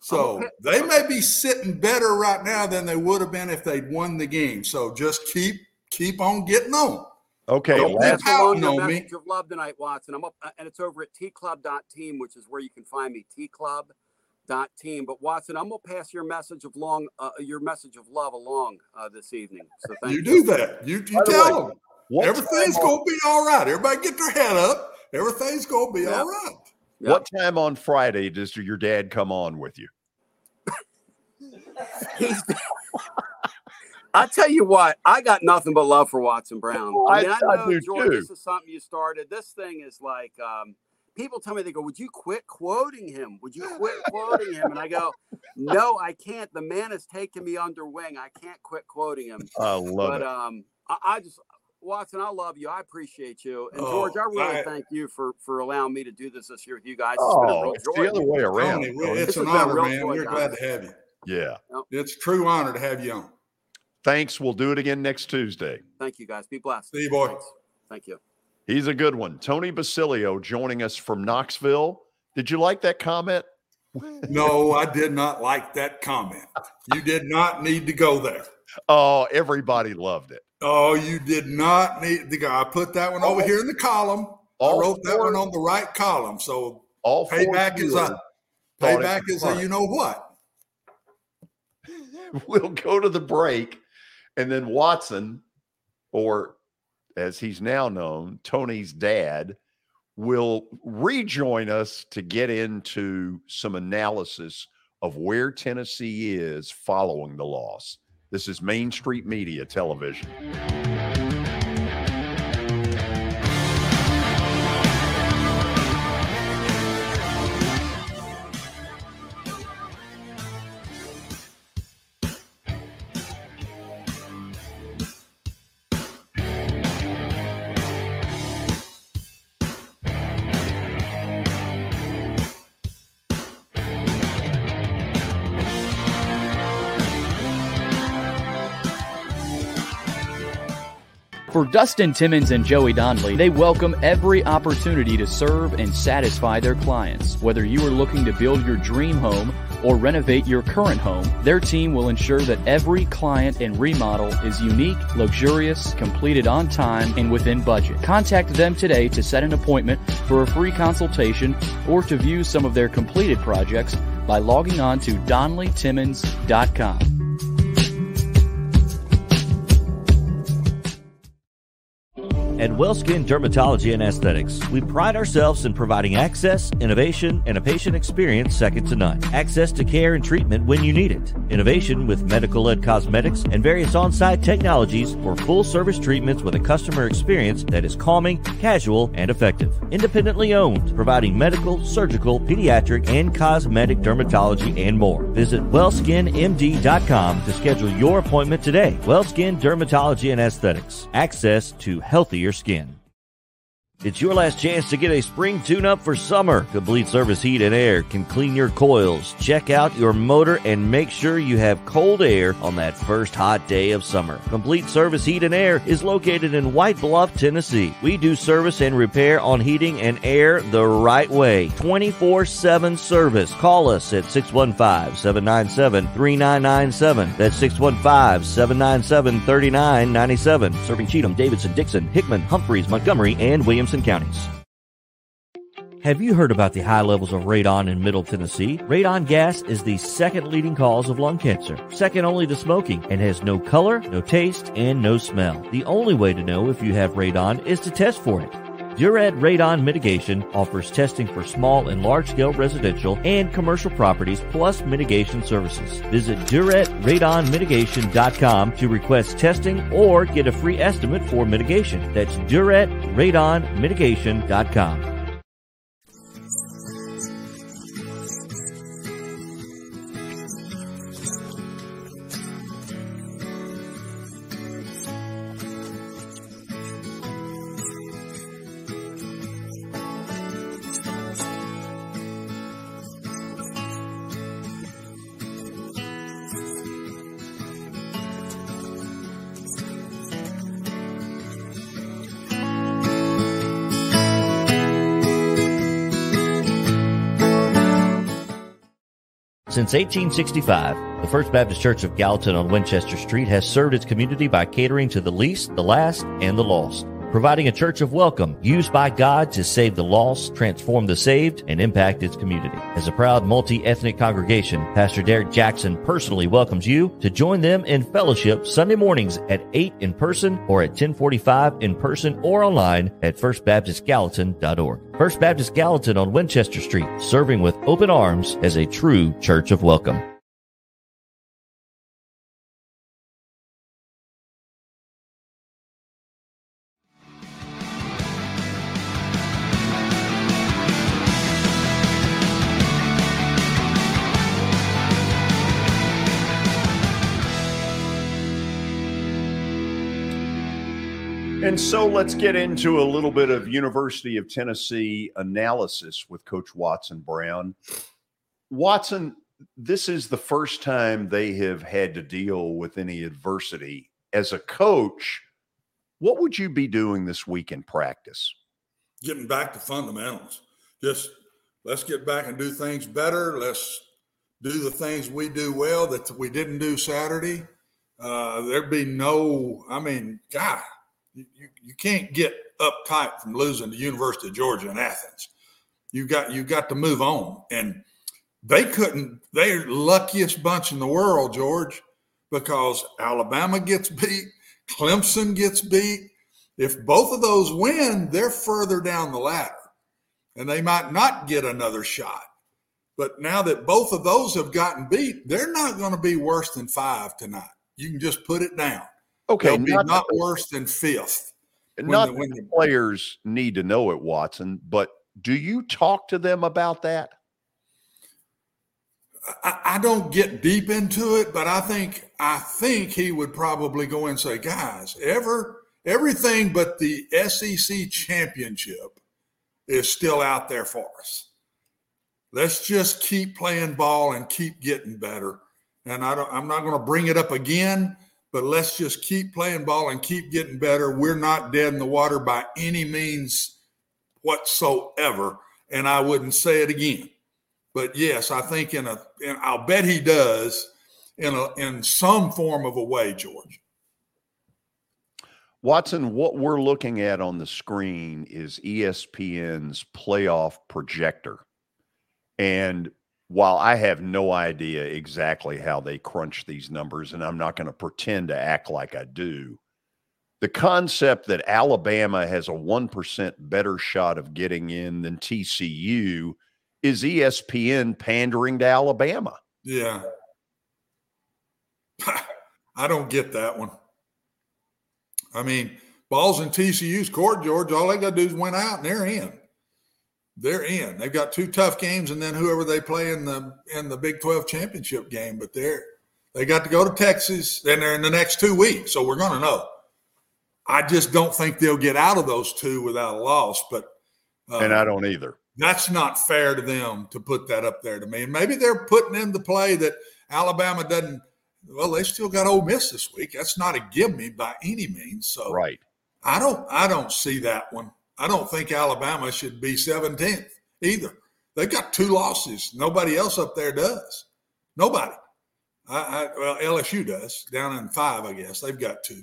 So Okay. they may be sitting better right now than they would have been if they'd won the game. So just keep keep on getting on. Okay. Don't last- be pouting on me. message of love tonight, Watson. I'm up, uh, and it's over at tclub.team, which is where you can find me. tclub.team. But Watson, I'm gonna pass your message of long, uh, your message of love along uh, this evening. So thank You you. do that. You, you tell way, them what everything's going to be all right. Everybody get their head up. Everything's going to be Yeah. all right. Yeah. What time on Friday does your dad come on with you? He's. I tell you what, I got nothing but love for Watson Brown. Oh, I mean, I- I I know, do George, too. this is something you started. This thing is like, um, people tell me, they go, Would you quit quoting him? Would you quit quoting him? And I go, No, I can't. The man has taken me under wing. I can't quit quoting him. I love but it. um, I, I just, Watson, I love you. I appreciate you. And Oh, George, I really I- thank you for for allowing me to do this this year with you guys. It's been a Oh, real it's joy. the other way around. Tony, Tony. it's an has been a honor, man. joy, We're glad to have you. Yeah. It's a true honor to have you on. Thanks. We'll do it again next Tuesday. Thank you, guys. Be blessed. See you, boy. Thanks. Thank you. He's a good one. Tony Basilio joining us from Knoxville. Did you like that comment? No, I did not like that comment. You did not need to go there. Oh, everybody loved it. Oh, you did not need to go. I put that one over here in the column. I All wrote that one on the right column. So All four payback is viewers a thought payback is a you know what. We'll go to the break, and then Watson, or as he's now known, Tony's dad, will rejoin us to get into some analysis of where Tennessee is following the loss. This is Main Street Media Television. For Dustin Timmons and Joey Donnelly, they welcome every opportunity to serve and satisfy their clients. Whether you are looking to build your dream home or renovate your current home, their team will ensure that every client and remodel is unique, luxurious, completed on time, and within budget. Contact them today to set an appointment for a free consultation or to view some of their completed projects by logging on to donleytimmons.com. At WellSkin Dermatology and Aesthetics, we pride ourselves in providing access, innovation, and a patient experience second to none. Access to care and treatment when you need it. Innovation with medical-led cosmetics and various on-site technologies for full-service treatments with a customer experience that is calming, casual, and effective. Independently owned, providing medical, surgical, pediatric, and cosmetic dermatology and more. Visit wellskinmd.com to schedule your appointment today. WellSkin Dermatology and Aesthetics. Access to healthier skin. It's your last chance to get a spring tune up for summer. Complete Service Heat and Air can clean your coils, check out your motor, and make sure you have cold air on that first hot day of summer. Complete Service Heat and Air is located in White Bluff, Tennessee. We do service and repair on heating and air the right way. 24 7 service. Call us at 615 797 3997. That's 615 797 3997. Serving Cheatham, Davidson, Dickson, Hickman, Humphreys, Montgomery, and Williamson counties. Have you heard about the high levels of radon in Middle Tennessee? Radon gas is the second leading cause of lung cancer, second only to smoking, and has no color, no taste, and no smell. The only way to know if you have radon is to test for it. Duret Radon Mitigation offers testing for small and large scale residential and commercial properties plus mitigation services. Visit DuretRadonMitigation.com to request testing or get a free estimate for mitigation. That's DuretRadonMitigation.com. Since 1865, the First Baptist Church of Gallatin on Winchester Street has served its community by catering to the least, the last, and the lost, providing a church of welcome used by God to save the lost, transform the saved, and impact its community. As a proud multi-ethnic congregation, Pastor Derek Jackson personally welcomes you to join them in fellowship Sunday mornings at 8 in person or at 1045 in person or online at firstbaptistgallatin.org. First Baptist Gallatin on Winchester Street, serving with open arms as a true church of welcome. And so let's get into a little bit of University of Tennessee analysis with Coach Watson Brown. Watson, this is the first time they have had to deal with any adversity. As a coach, what would you be doing this week in practice? Getting back to fundamentals. Just let's get back and do things better. Let's do the things we do well that we didn't do Saturday. Uh, there'd be no, I mean, God, you, you, can't get uptight from losing to University of Georgia in Athens. You got you got to move on. And they couldn't, they're luckiest bunch in the world, George, because Alabama gets beat, Clemson gets beat. If both of those win, they're further down the ladder and they might not get another shot. But now that both of those have gotten beat, they're not going to be worse than five tonight. You can just put it down. Okay, not not, worse than fifth. Not the the- players need to know it, Watson, but do you talk to them about that? I, I don't get deep into it, but I think I think he would probably go and say, guys, ever everything but the SEC championship is still out there for us. Let's just keep playing ball and keep getting better. And I don't, I'm not going to bring it up again, but let's just keep playing ball and keep getting better. We're not dead in the water by any means whatsoever. And I wouldn't say it again. But yes, I think in a, and I'll bet he does in a in some form of a way, George. Watson, what we're looking at on the screen is ESPN's playoff projector. And while I have no idea exactly how they crunch these numbers, and I'm not going to pretend to act like I do, the concept that Alabama has a 1% better shot of getting in than TCU is ESPN pandering to Alabama. Yeah. I don't get that one. I mean, balls in TCU's court, George, all they got to do is win out and they're in. They're in. They've got two tough games and then whoever they play in the in the Big 12 championship game, but they're they got to go to Texas and they're in the next two weeks. So we're gonna know. I just don't think they'll get out of those two without a loss, but uh, and I don't either. That's not fair to them to put that up there to me. And maybe they're putting in the play that Alabama doesn't well, they still got Ole Miss this week. That's not a give me by any means. So right. I don't I don't see that one. I don't think Alabama should be 17th either. They've got two losses. Nobody else up there does. Nobody. I, I, well, LSU does down in five, I guess. They've got two.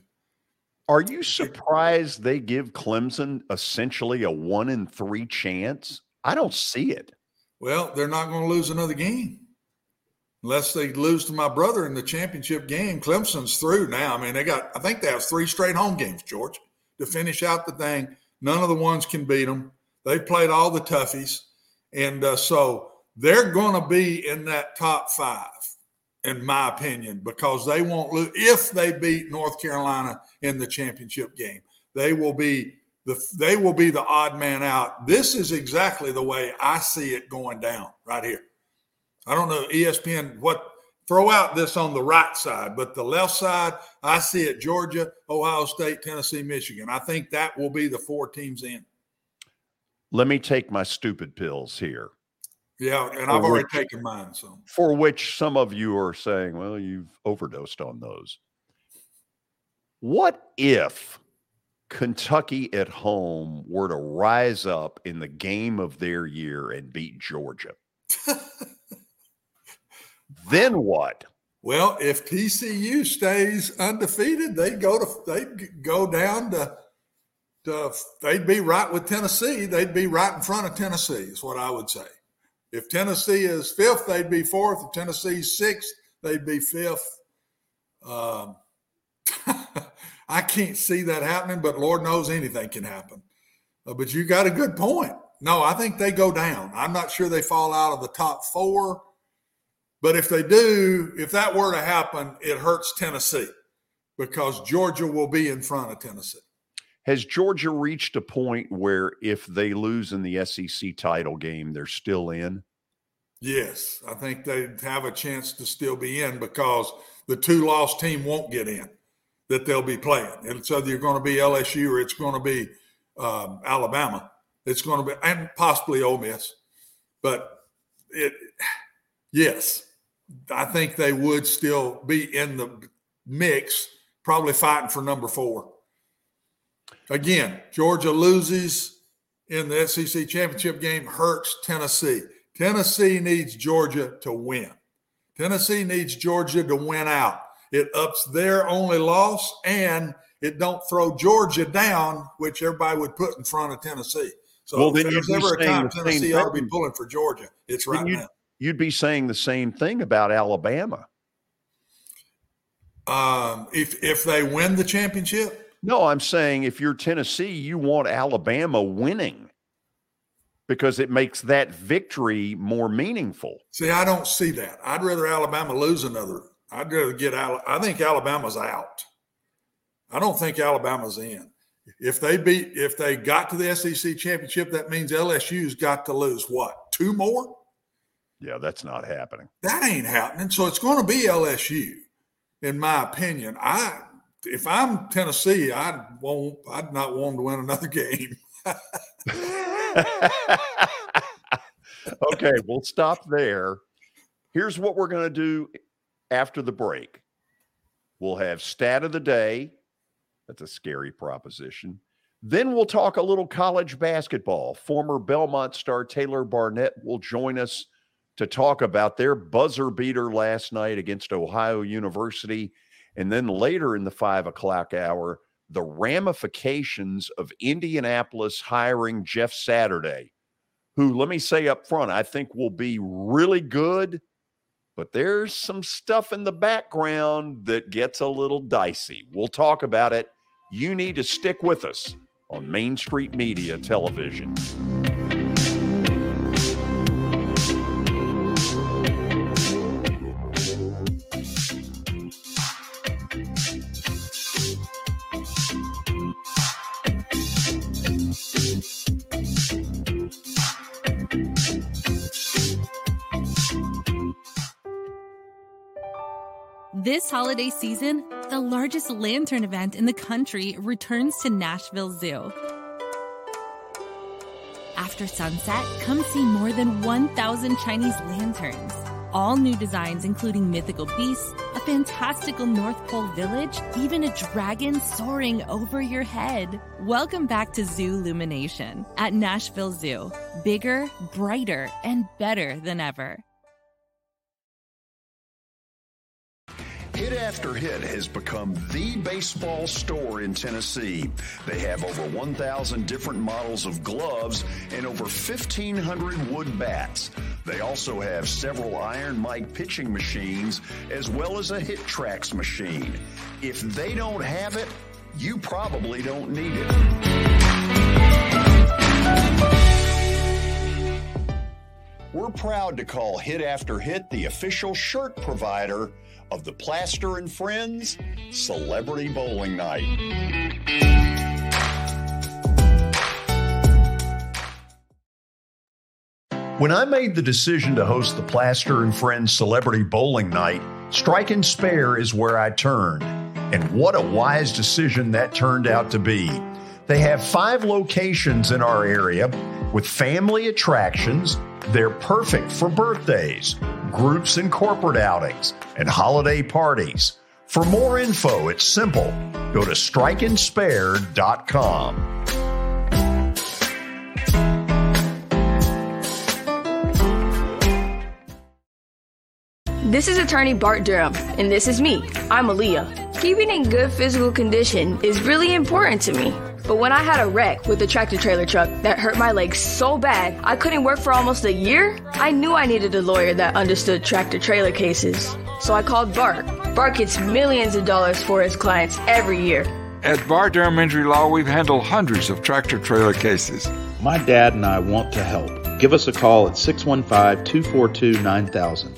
Are you surprised they give Clemson essentially a one in three chance? I don't see it. Well, they're not going to lose another game unless they lose to my brother in the championship game. Clemson's through now. I mean, they got, I think they have three straight home games, George, to finish out the thing. None of the ones can beat them. They've played all the toughies. And uh, so they're going to be in that top five, in my opinion, because they won't lose. If they beat North Carolina in the championship game, they will be. The, they will be the odd man out. This is exactly the way I see it going down right here. I don't know ESPN what throw out this on the right side, but the left side, I see it Georgia, Ohio State, Tennessee, Michigan. I think that will be the four teams in. Let me take my stupid pills here. Yeah, and I've already which, taken mine. So for which some of you are saying, well, you've overdosed on those. What if Kentucky at home were to rise up in the game of their year and beat Georgia? Then what? Well, if TCU stays undefeated, they go to they go down to to they'd be right with Tennessee. They'd be right in front of Tennessee. Is what I would say. If Tennessee is fifth, they'd be fourth. If Tennessee's sixth, they'd be fifth. Um, I can't see that happening, but Lord knows anything can happen. Uh, but you got a good point. No, I think they go down. I'm not sure they fall out of the top four. But if they do, if that were to happen, it hurts Tennessee because Georgia will be in front of Tennessee. Has Georgia reached a point where if they lose in the SEC title game, they're still in? Yes, I think they have a chance to still be in because the two lost team won't get in that they'll be playing. It's either you're going to be LSU or it's going to be um, Alabama. It's going to be and possibly Ole Miss, but it yes, I think they would still be in the mix, probably fighting for number four. Again, Georgia loses in the SEC championship game, hurts Tennessee. Tennessee needs Georgia to win. Tennessee needs Georgia to win out. It ups their only loss and it don't throw Georgia down, which everybody would put in front of Tennessee. So well, then if there's ever a time Tennessee ought to be pulling for Georgia, it's right now you'd be saying the same thing about Alabama. Um, if if they win the championship? No, I'm saying if you're Tennessee, you want Alabama winning because it makes that victory more meaningful. See, I don't see that. I'd rather Alabama lose another. I'd rather get out. I think Alabama's out. I don't think Alabama's in. If they beat, if they got to the SEC championship, that means LSU's got to lose what? Two more? Yeah, that's not happening. That ain't happening. So it's going to be LSU, in my opinion. I if I'm Tennessee, I'd won't I'd not want to win another game. okay, we'll stop there. Here's what we're going to do after the break. We'll have stat of the day. That's a scary proposition. Then we'll talk a little college basketball. Former Belmont star Taylor Barnette will join us to talk about their buzzer beater last night against Ohio University. And then later in the five o'clock hour, the ramifications of Indianapolis hiring Jeff Saturday, who, let me say up front, I think will be really good, but there's some stuff in the background that gets a little dicey. We'll talk about it. You need to stick with us on Main Street Media Television. This holiday season, the largest lantern event in the country returns to Nashville Zoo. After sunset, come see more than 1,000 Chinese lanterns. All new designs, including mythical beasts, a fantastical North Pole village, even a dragon soaring over your head. Welcome back to Zoo Illumination at Nashville Zoo. Bigger, brighter, and better than ever. Hit After Hit has become the baseball store in Tennessee. They have over 1,000 different models of gloves and over 1,500 wood bats. They also have several Iron Mike pitching machines as well as a HitTrax machine. If they don't have it, you probably don't need it. We're proud to call Hit After Hit the official shirt provider of the Plaster and Friends Celebrity Bowling Night. When I made the decision to host the Plaster and Friends Celebrity Bowling Night, Strike and Spare is where I turned. And what a wise decision that turned out to be. They have five locations in our area with family attractions. They're perfect for birthdays, groups and corporate outings, and holiday parties. For more info, it's simple. Go to strikeandspare.com. This is attorney Bart Durham, and this is me. I'm Aaliyah. Keeping in good physical condition is really important to me. But when I had a wreck with a tractor trailer truck that hurt my legs so bad I couldn't work for almost a year, I knew I needed a lawyer that understood tractor trailer cases. So I called Bart. Bart gets millions of dollars for his clients every year. At Bart Durham Injury Law, we've handled hundreds of tractor trailer cases. My dad and I want to help. Give us a call at 615 242 9000.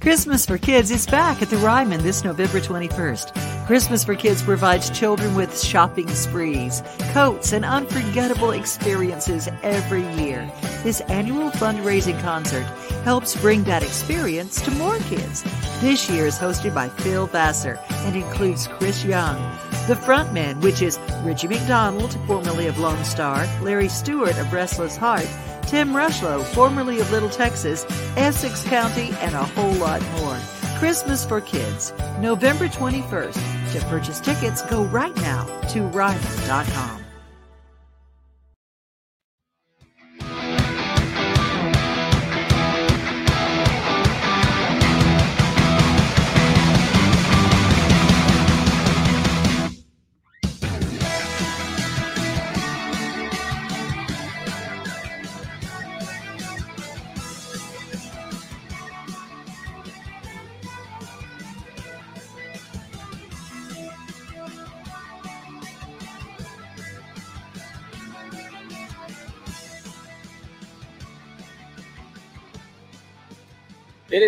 Christmas for Kids is back at the Ryman this November 21st. Christmas for Kids provides children with shopping sprees, coats, and unforgettable experiences every year. This annual fundraising concert helps bring that experience to more kids. This year is hosted by Phil Vassar and includes Chris Young. The Frontmen, which is Richie McDonald, formerly of Lone Star, Larry Stewart of Restless Heart, Tim Rushlow, formerly of Little Texas, Essex County, and a whole lot more. Christmas for Kids, November 21st. To purchase tickets, go right now to Ryman.com.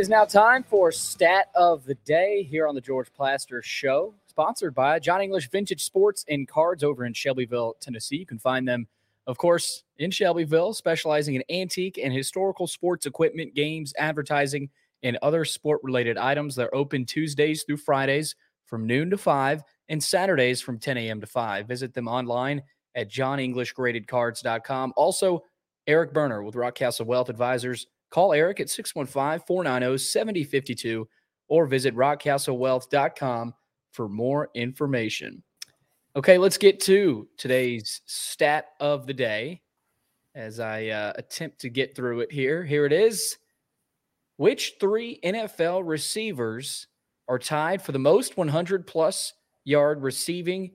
is now time for Stat of the Day here on the George Plaster Show, sponsored by John English Vintage Sports and Cards over in Shelbyville, Tennessee. You can find them, of course, in Shelbyville, specializing in antique and historical sports equipment, games, advertising, and other sport related items. They're open Tuesdays through Fridays from noon to 5 and Saturdays from 10 a.m. to 5. Visit them online at johnenglishgradedcards.com. Also, Eric Berner with Rockcastle Wealth Advisors Call Eric at 615 490 7052 or visit rockcastlewealth.com for more information. Okay, let's get to today's stat of the day. as I uh, attempt to get through it here. Here it is. Which three NFL receivers are tied for the most 100 plus yard receiving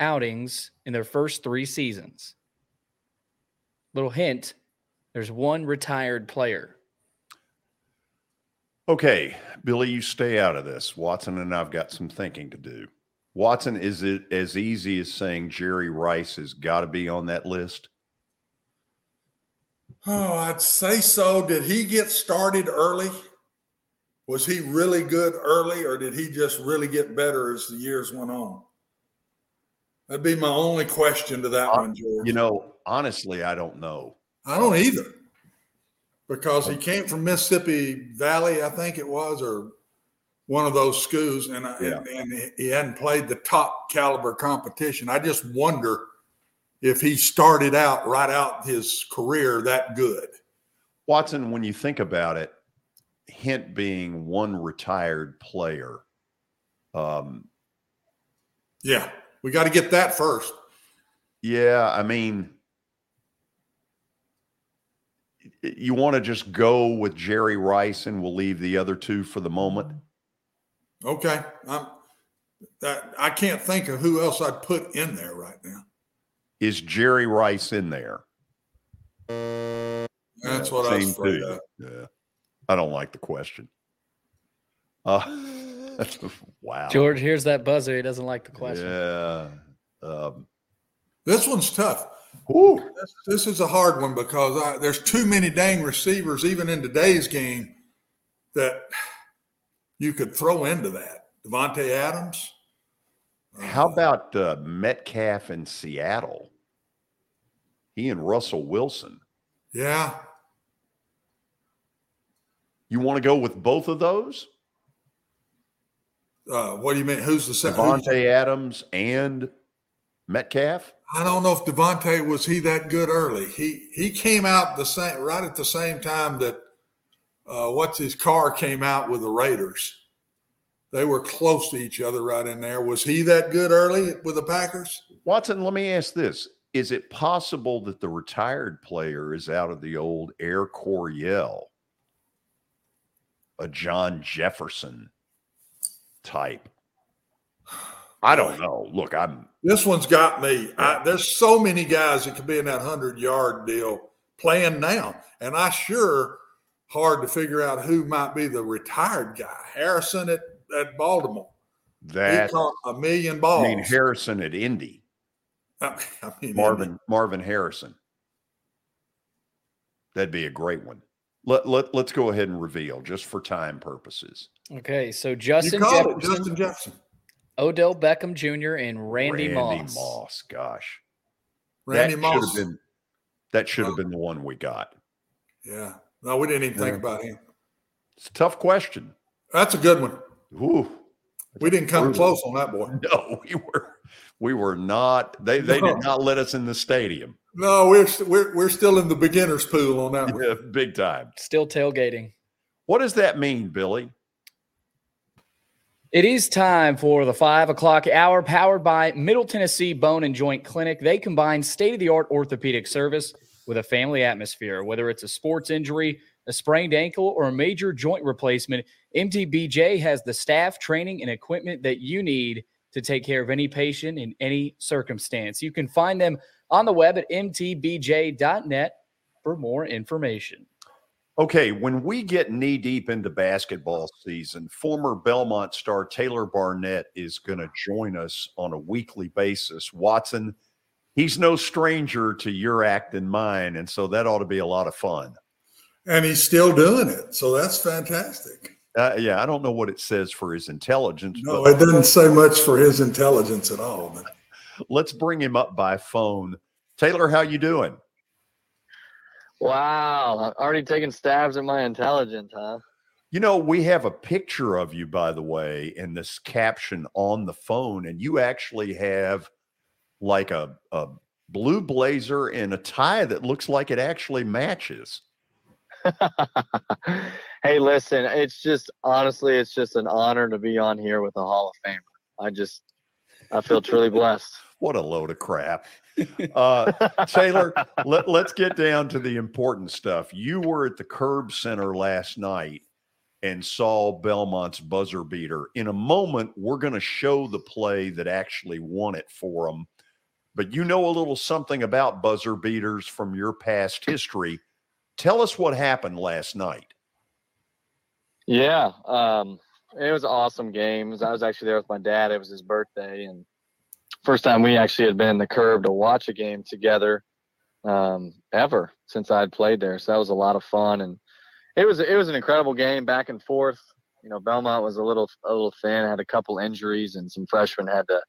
outings in their first three seasons? Little hint there's one retired player. Okay, Billy, you stay out of this. Watson and I've got some thinking to do. Watson, is it as easy as saying Jerry Rice has got to be on that list? Oh, I'd say so. Did he get started early? Was he really good early, or did he just really get better as the years went on? That'd be my only question to that Uh, one, George. You know, honestly, I don't know. I don't either. Because he came from Mississippi Valley, I think it was, or one of those schools, and, I Yeah. and, and he hadn't played the top caliber competition. I just wonder if he started out right out his career that good. Watson, when you think about it, hint being one retired player. Um, Yeah, we got to get that first. yeah, I mean, you want to just go with Jerry Rice and we'll leave the other two for the moment. Okay, I'm, that, I can't think of who else I'd put in there right now. Is Jerry Rice in there? That's Yeah, what I was same afraid of. Yeah. I don't like the question. Uh, wow. George, hears that buzzer. He doesn't like the question. Yeah. Um, This one's tough. This, this is a hard one because I, there's too many dang receivers, even in today's game, that you could throw into that. Davante Adams. how about uh, Metcalf in Seattle? He and Russell Wilson. Yeah. You want to go with both of those? Uh, what do you mean? Who's the second? Davante Adams and Metcalf? I don't know if Davante was he that good early. He he came out the same right at the same time that uh, what's his car came out with the Raiders. They were close to each other right in there. Was he that good early with the Packers? Watson, let me ask this. Is it possible that the retired player is out of the old Air Coryell, a John Jefferson type? I don't know. Look, I'm This one's got me. I, there's so many guys that could be in that hundred yard deal playing now, and I sure hard to figure out who might be the retired guy. Harrison at, at Baltimore. that. he caught a million balls. I mean, Harrison at Indy, I mean, Marvin Marvin Harrison. That'd be a great one. Let, let, let's go ahead and reveal just for time purposes. Okay, so Justin called it, Jefferson, Justin Jefferson. Odell Beckham Jr., and Randy, Moss. Moss, gosh. Randy that Moss. Should have been, that should have been the one we got. Yeah. No, we didn't even think Yeah. about him. It's a tough question. That's a good one. Ooh. We didn't come brutal. close on that boy. No, we were we were not. They they No. did not let us in the stadium. No, we're st- we're we're still in the beginners pool on that one. Big time. Still tailgating. What does that mean, Billy? It is time for the five o'clock hour powered by Middle Tennessee Bone and Joint Clinic. They combine state of the art orthopedic service with a family atmosphere. Whether it's a sports injury, a sprained ankle, or a major joint replacement, MTBJ has the staff, training, and equipment that you need to take care of any patient in any circumstance. You can find them on the web at mtbj.net for more information. Okay, when we get knee deep into basketball season, former Belmont star Taylor Barnette is going to join us on a weekly basis. Watson, he's no stranger to your act and mine, and so that ought to be a lot of fun. And he's still doing it. So that's fantastic. Uh, yeah, I don't know what it says for his intelligence, No, it doesn't say much for his intelligence at all. But let's bring him up by phone. Taylor, how you doing? Wow, already taking stabs at my intelligence, huh? You know, we have a picture of you, by the way, in this caption on the phone, and you actually have like a, a blue blazer and a tie that looks like it actually matches. Hey, listen, it's just honestly, it's just an honor to be on here with the Hall of Famer. I just, I feel truly blessed. What a load of crap. Uh, Taylor, let, let's get down to the important stuff. You were at the Curb Center last night and saw Belmont's buzzer beater. In a moment, we're going to show the play that actually won it for them. But you know a little something about buzzer beaters from your past history. Tell us what happened last night. Yeah, um, it was an awesome game. I was actually there with my dad. It was his birthday, and first time we actually had been in the curb to watch a game together um, ever since I'd played there. So that was a lot of fun, and it was it was an incredible game, back and forth. You know, Belmont was a little a little thin, had a couple injuries, and some freshmen had to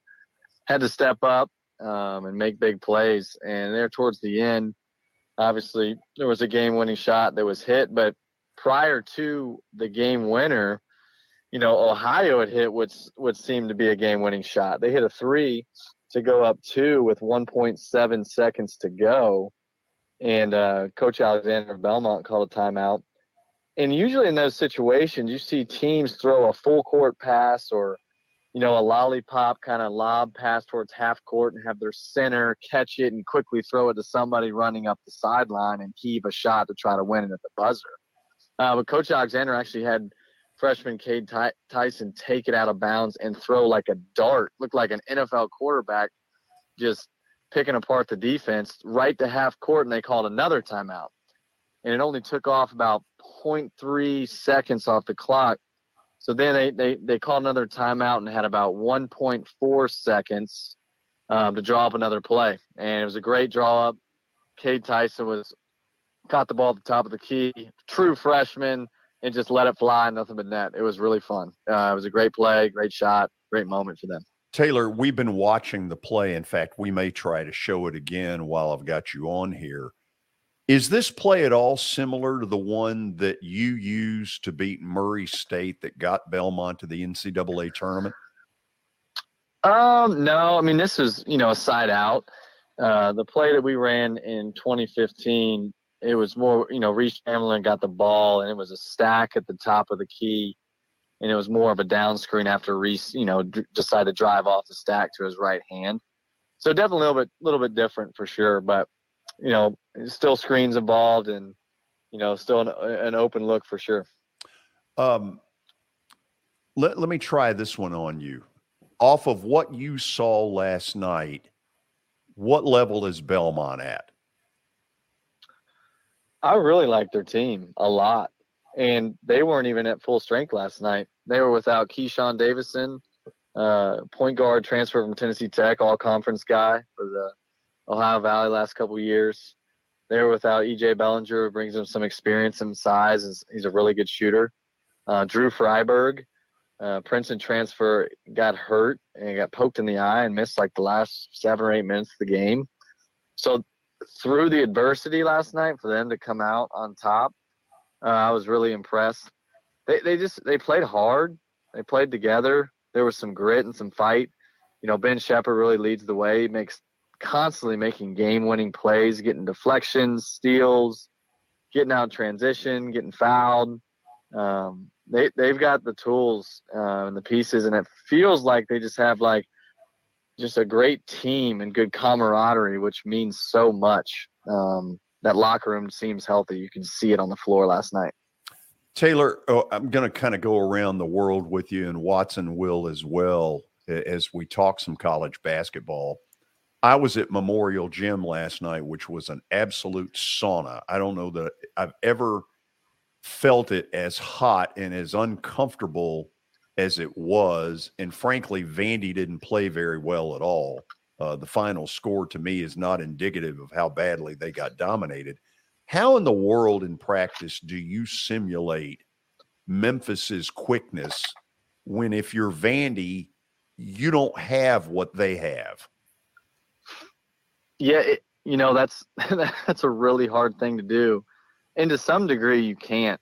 had to step up um, and make big plays. And there towards the end, obviously there was a game-winning shot that was hit, but prior to the game winner, you know, Ohio had hit what would seem to be a game-winning shot. They hit a three to go up two with 1.7 seconds to go, and uh, Coach Alexander Belmont called a timeout. And usually in those situations, you see teams throw a full court pass or, you know, a lollipop kind of lob pass towards half court and have their center catch it and quickly throw it to somebody running up the sideline and heave a shot to try to win it at the buzzer. Uh, but Coach Alexander actually had freshman Cade Ty- Tyson take it out of bounds and throw like a dart, looked like an NFL quarterback, just picking apart the defense right to half court, and they called another timeout. And it only took off about 0.3 seconds off the clock. So then they, they, they called another timeout and had about 1.4 seconds um, to draw up another play. And it was a great draw up. Cade Tyson was caught the ball at the top of the key, true freshman, and just let it fly, nothing but net. It was really fun. Uh, it was a great play, great shot, great moment for them. Taylor, we've been watching the play. In fact, we may try to show it again while I've got you on here. Is this play at all similar to the one that you used to beat Murray State that got Belmont to the NCAA tournament? Um, no, I mean this is you know a side out. Uh, the play that we ran in 2015 it was more, you know, Reece Chamberlain got the ball and it was a stack at the top of the key. And it was more of a down screen after Reece, you know, d- decided to drive off the stack to his right hand. So definitely a little bit, little bit different for sure. But, you know, still screens involved and, you know, still an, an open look for sure. Um, let, let me try this one on you. Off of what you saw last night, what level is Belmont at? I really like their team a lot. And they weren't even at full strength last night. They were without Keishawn Davidson, uh, point guard transfer from Tennessee Tech, all conference guy for the Ohio Valley last couple years. They were without EJ Bellinger, who brings them some experience and size. He's a really good shooter. Uh, Drew Friberg, uh, Princeton transfer, got hurt and got poked in the eye and missed like the last seven or eight minutes of the game. So through the adversity last night for them to come out on top. Uh, I was really impressed. They they just they played hard. They played together. There was some grit and some fight. You know, Ben Sheppard really leads the way. He makes constantly making game-winning plays, getting deflections, steals, getting out transition, getting fouled. Um, they they've got the tools uh, and the pieces, and it feels like they just have like just a great team and good camaraderie, which means so much. Um, that locker room seems healthy. You can see it on the floor last night. Taylor, oh, I'm going to kind of go around the world with you, and Watson will as well as we talk some college basketball. I was at Memorial Gym last night, which was an absolute sauna. I don't know that I've ever felt it as hot and as uncomfortable as it was. And frankly, Vandy didn't play very well at all. Uh, the final score to me is not indicative of how badly they got dominated. How in the world in practice do you simulate Memphis's quickness when if you're Vandy, you don't have what they have? Yeah, it, you know that's that's a really hard thing to do, and to some degree you can't.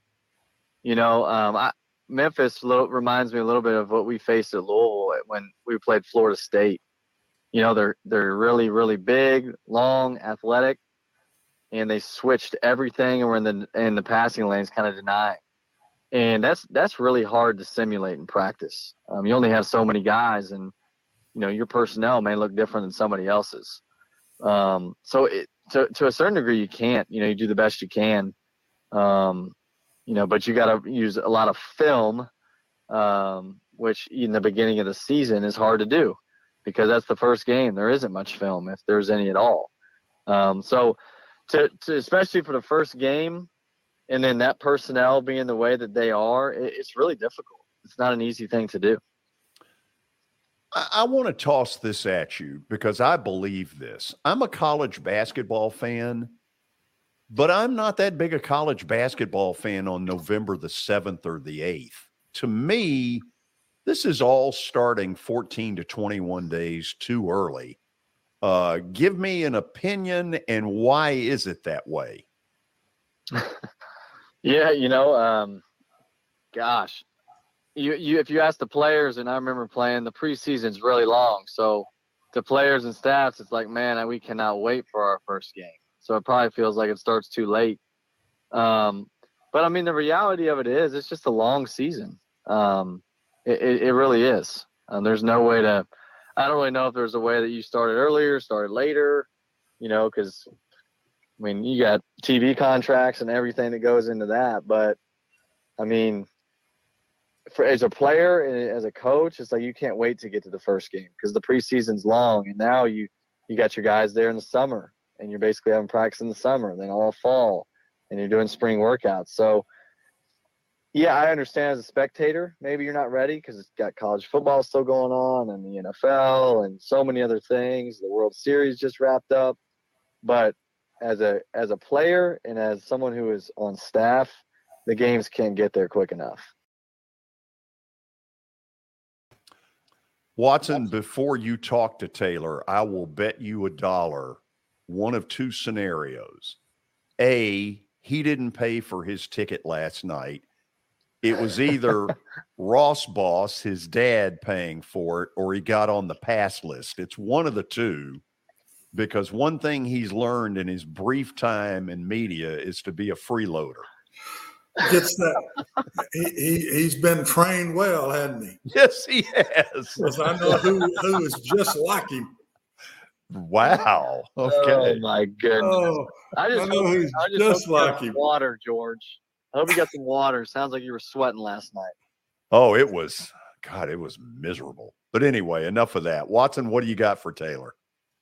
You know, um, I Memphis little, reminds me a little bit of what we faced at Louisville when we played Florida State. You know, they're they're really really big, long, athletic, and they switched everything and were in the in the passing lanes, kind of denying. And that's that's really hard to simulate in practice. Um, you only have so many guys, and you know, your personnel may look different than somebody else's. Um, so it, to to a certain degree, you can't. You know, you do the best you can. Um, you know, but you got to use a lot of film, um, which in the beginning of the season is hard to do because that's the first game. There isn't much film if there's any at all. Um, so, to, to especially for the first game, and then that personnel being the way that they are, it, it's really difficult. It's not an easy thing to do. I, I want to toss this at you because I believe this. I'm a college basketball fan, but I'm not that big a college basketball fan on November the 7th or the 8th. To me, this is all starting 14 to 21 days too early. Uh, give me an opinion and why is it that way? yeah, you know, um, gosh, you, you if you ask the players, and I remember playing the preseason's really long, so the players and staffs, it's like, man, we cannot wait for our first game. So it probably feels like it starts too late. Um, but I mean, the reality of it is, it's just a long season. Um, it, it, it really is. Um, there's no way to. I don't really know if there's a way that you started earlier, started later. You know, because I mean, you got TV contracts and everything that goes into that. But I mean, for as a player and as a coach, it's like you can't wait to get to the first game because the preseason's long, and now you you got your guys there in the summer, and you're basically having practice in the summer, and then all fall, and you're doing spring workouts. So yeah, I understand as a spectator, maybe you're not ready because it's got college football still going on and the NFL and so many other things. The World Series just wrapped up. But as a as a player and as someone who is on staff, the games can't get there quick enough. Watson, before you talk to Taylor, I will bet you a dollar one of two scenarios. A, he didn't pay for his ticket last night it was either Ross Boss, his dad, paying for it, or he got on the pass list. It's one of the two, because one thing he's learned in his brief time in media is to be a freeloader. Gets that. he, he, he's been trained well, hasn't he? Yes, he has. Because I know who, who is just like him. Wow. Oh okay. Oh, my goodness. Oh, I just I know hope, I just, just like him. Water, George. I hope you got some water. Sounds like you were sweating last night. Oh, it was God, it was miserable. But anyway, enough of that. Watson, what do you got for Taylor?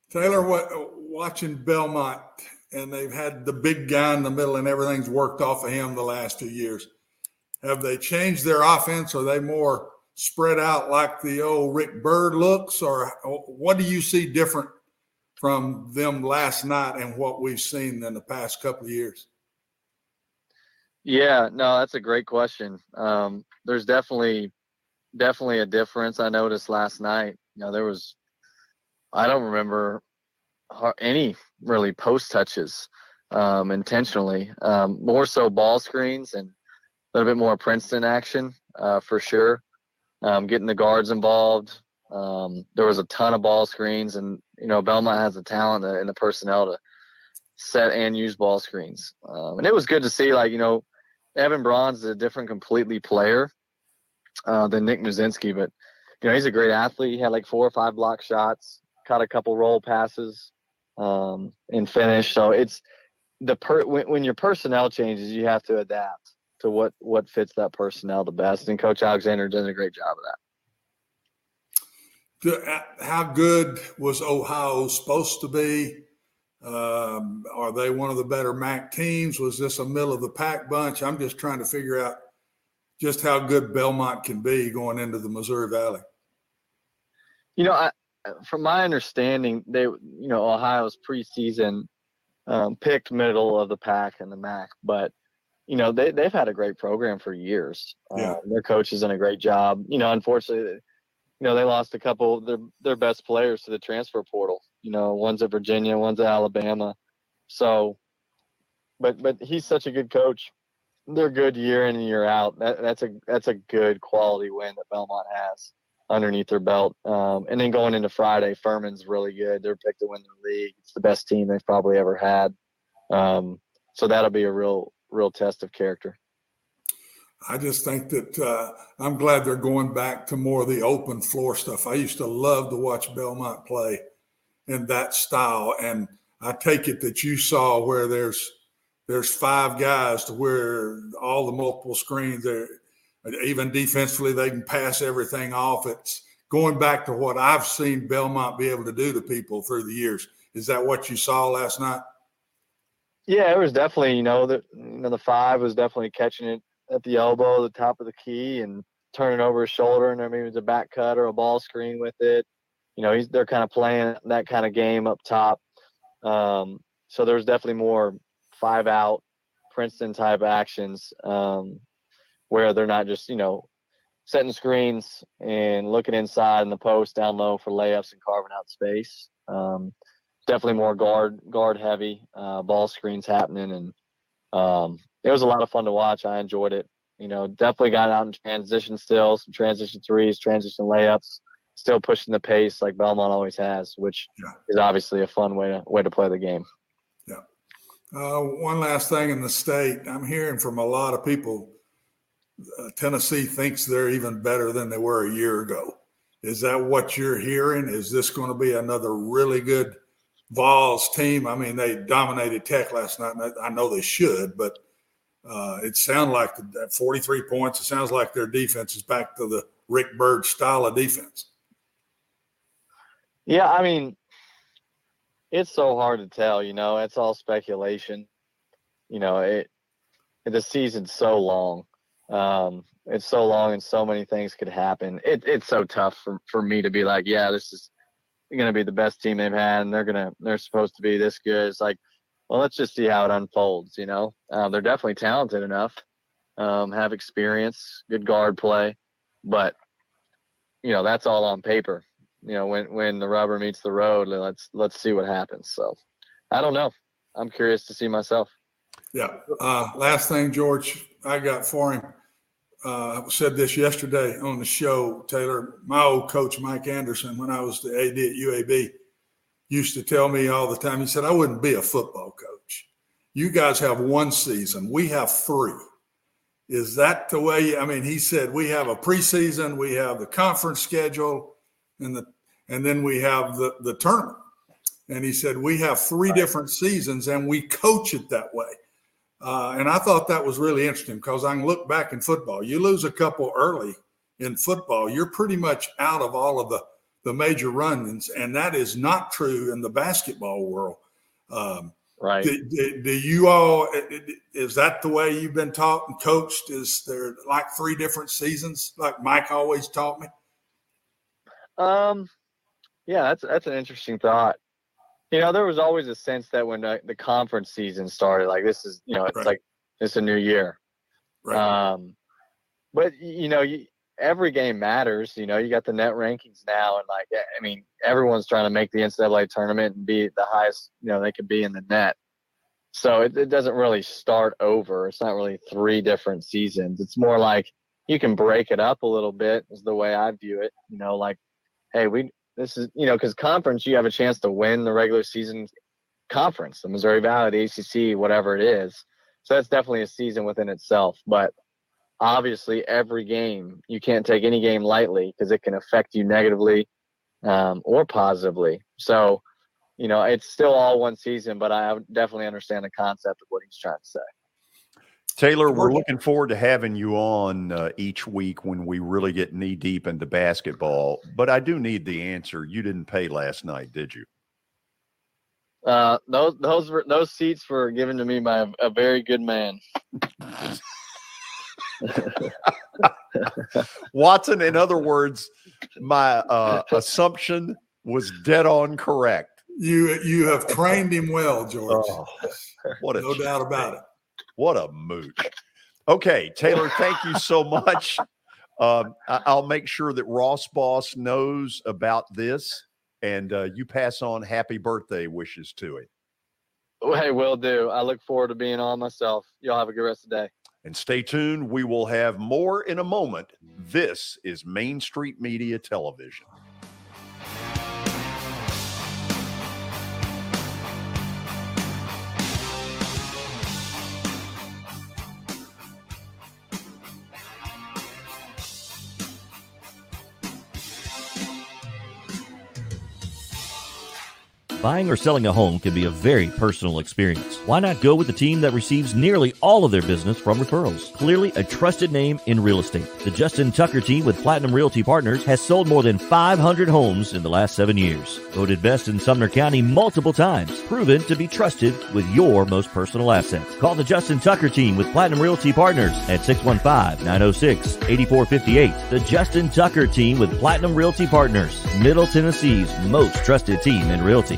Taylor, what watching Belmont, and they've had the big guy in the middle, and everything's worked off of him the last two years. Have they changed their offense? Are they more spread out like the old Rick Byrd looks, or oh, what do you see different from them last night and what we've seen in the past couple of years? Yeah, no, that's a great question. Um, there's definitely definitely a difference. I noticed last night. You know, there was I don't remember any really post touches um, intentionally. Um, more so ball screens and a little bit more Princeton action uh, for sure. Um, getting the guards involved. Um, there was a ton of ball screens, and you know Belmont has the talent and the personnel to set and use ball screens. Um, and it was good to see, like you know, Evan Brauns is a different completely player uh, than Nick Muszynski, but you know he's a great athlete. He had like four or five block shots, caught a couple roll passes, um, and finished. So it's the per when, when your personnel changes, you have to adapt to what what fits that personnel the best. And Coach Alexander does a great job of that. Uh, how good was Ohio supposed to be? Um, are they one of the better MAC teams? Was this a middle of the pack bunch? I'm just trying to figure out just how good Belmont can be going into the Missouri Valley. You know, I, from my understanding, they, you know, Ohio's preseason um, picked middle of the pack in the MAC, but you know they they've had a great program for years. Yeah. Um, their coach has done a great job. You know, unfortunately, you know they lost a couple their their best players to the transfer portal. You know, one's at Virginia, one's at Alabama. So, but but he's such a good coach. They're good year in and year out. That, that's a that's a good quality win that Belmont has underneath their belt. Um, and then going into Friday, Furman's really good. They're picked to win the league. It's the best team they've probably ever had. Um, so that'll be a real real test of character. I just think that uh, I'm glad they're going back to more of the open floor stuff. I used to love to watch Belmont play in that style, and I take it that you saw where there's there's five guys to where all the multiple screens there, even defensively they can pass everything off. It's going back to what I've seen Belmont be able to do to people through the years. Is that what you saw last night? Yeah, it was definitely you know the you know the five was definitely catching it at the elbow, the top of the key, and turning over his shoulder, and there maybe was a back cut or a ball screen with it. You know, he's they're kind of playing that kind of game up top. Um, so there's definitely more five out Princeton type actions um, where they're not just you know setting screens and looking inside in the post down low for layups and carving out space. Um, definitely more guard guard heavy uh, ball screens happening and um, it was a lot of fun to watch. I enjoyed it. You know, definitely got out in transition still, some transition threes, transition layups, still pushing the pace like Belmont always has, which yeah. is obviously a fun way to way to play the game. Yeah. Uh, one last thing in the state, I'm hearing from a lot of people. Uh, Tennessee thinks they're even better than they were a year ago. Is that what you're hearing? Is this going to be another really good Vols team? I mean, they dominated Tech last night. I know they should, but uh, it sounds like at 43 points, it sounds like their defense is back to the Rick Byrd style of defense. Yeah, I mean, it's so hard to tell. You know, it's all speculation. You know, it the season's so long. Um, it's so long, and so many things could happen. It, it's so tough for, for me to be like, yeah, this is going to be the best team they've had, and they're gonna they're supposed to be this good. It's like well, let's just see how it unfolds. You know, uh, they're definitely talented enough, um, have experience, good guard play, but you know that's all on paper. You know, when when the rubber meets the road, let's let's see what happens. So, I don't know. I'm curious to see myself. Yeah. Uh, last thing, George, I got for him. Uh, I said this yesterday on the show, Taylor. My old coach, Mike Anderson, when I was the AD at UAB, used to tell me all the time. He said, I wouldn't be a football coach. You guys have one season, we have three. Is that the way? I mean, he said we have a preseason, we have the conference schedule, and the and then we have the the tournament. And he said we have three different seasons, and we coach it that way. Uh, and I thought that was really interesting because I can look back in football. You lose a couple early in football, you're pretty much out of all of the the major run-ins, and that is not true in the basketball world. Um, right? Do, do, do, you all? Is that the way you've been taught and coached? Is there like three different seasons, like Mike always taught me? Um, yeah, that's that's an interesting thought. You know, there was always a sense that when the, the conference season started, like this is, you know, it's right. like it's a new year. Right. Um, but you know, you, every game matters. You know, you got the net rankings now, and like, I mean, everyone's trying to make the NCAA tournament and be the highest, you know, they could be in the net. So it, it doesn't really start over. It's not really three different seasons. It's more like you can break it up a little bit, is the way I view it. You know, like, hey, we, this is, you know, because conference, you have a chance to win the regular season conference, the Missouri Valley, the ACC, whatever it is. So that's definitely a season within itself. But obviously every game you can't take any game lightly because it can affect you negatively um, or positively so you know it's still all one season but i definitely understand the concept of what he's trying to say Taylor, we're looking forward to having you on uh, each week when we really get knee deep into basketball. But I do need the answer. You didn't pay last night, did you? Uh, those those were those seats were given to me by a, a very good man. Watson, in other words, my uh, assumption was dead on correct. You you have trained him well, George. Oh, what a no doubt about it. What a mooch. Okay, Taylor, thank you so much. Um, I, will make sure that Ross Boss knows about this, and uh, you pass on happy birthday wishes to him. Hey, will do. I look forward to being on myself. Y'all have a good rest of the day. And stay tuned. We will have more in a moment. Mm-hmm. This is Main Street Media Television. Buying or selling a home can be a very personal experience. Why not go with the team that receives nearly all of their business from referrals? Clearly a trusted name in real estate. The Justin Tucker team with Platinum Realty Partners has sold more than 500 homes in the last seven years. Voted best in Sumner County multiple times. Proven to be trusted with your most personal assets. Call the Justin Tucker team with Platinum Realty Partners at 615-906-8458. The Justin Tucker team with Platinum Realty Partners, Middle Tennessee's most trusted team in realty.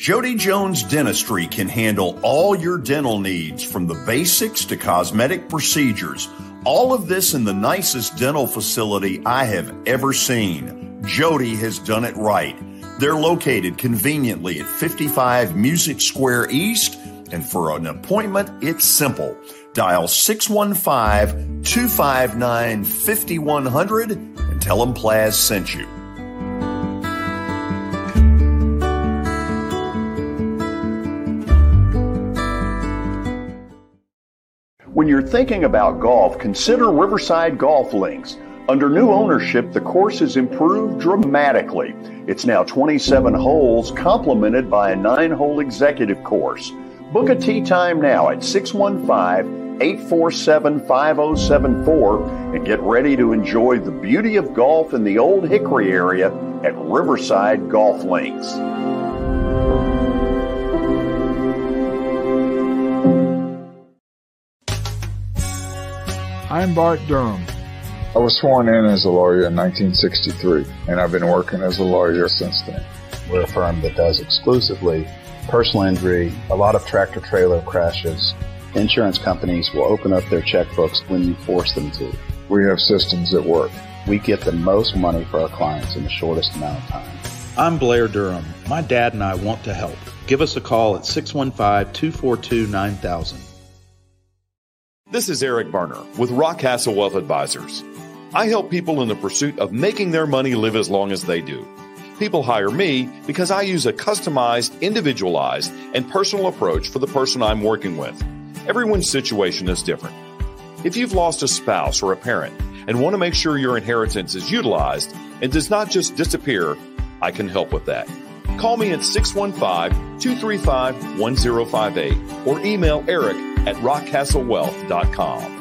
Jody Jones Dentistry can handle all your dental needs from the basics to cosmetic procedures. All of this in the nicest dental facility I have ever seen. Jody has done it right. They're located conveniently at 55 Music Square East, and for an appointment, it's simple. Dial 615 259 5100 and tell them Plaz sent you. When you're thinking about golf, consider Riverside Golf Links. Under new ownership, the course has improved dramatically. It's now 27 holes, complemented by a nine hole executive course. Book a tee time now at 615 847 5074 and get ready to enjoy the beauty of golf in the Old Hickory area at Riverside Golf Links. I'm Bart Durham. I was sworn in as a lawyer in 1963, and I've been working as a lawyer since then. We're a firm that does exclusively personal injury, a lot of tractor trailer crashes. Insurance companies will open up their checkbooks when you force them to. We have systems that work. We get the most money for our clients in the shortest amount of time. I'm Blair Durham. My dad and I want to help. Give us a call at 615 242 9000. This is Eric Berner with Rockcastle Wealth Advisors. I help people in the pursuit of making their money live as long as they do. People hire me because I use a customized, individualized, and personal approach for the person I'm working with. Everyone's situation is different. If you've lost a spouse or a parent and want to make sure your inheritance is utilized and does not just disappear, I can help with that. Call me at 615-235-1058 or email Eric at rockcastlewealth.com.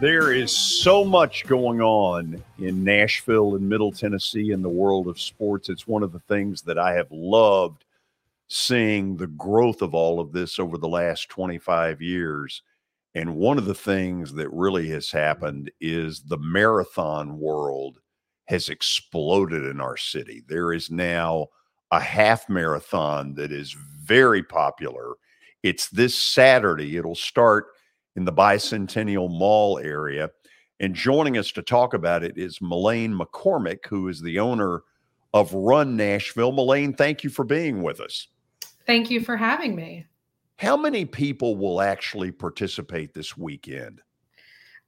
There is so much going on in Nashville and Middle Tennessee in the world of sports. It's one of the things that I have loved seeing the growth of all of this over the last 25 years. And one of the things that really has happened is the marathon world has exploded in our city. There is now a half marathon that is very popular. It's this Saturday. It'll start in the Bicentennial Mall area. And joining us to talk about it is Malain McCormick, who is the owner of Run Nashville. Malain, thank you for being with us. Thank you for having me. How many people will actually participate this weekend?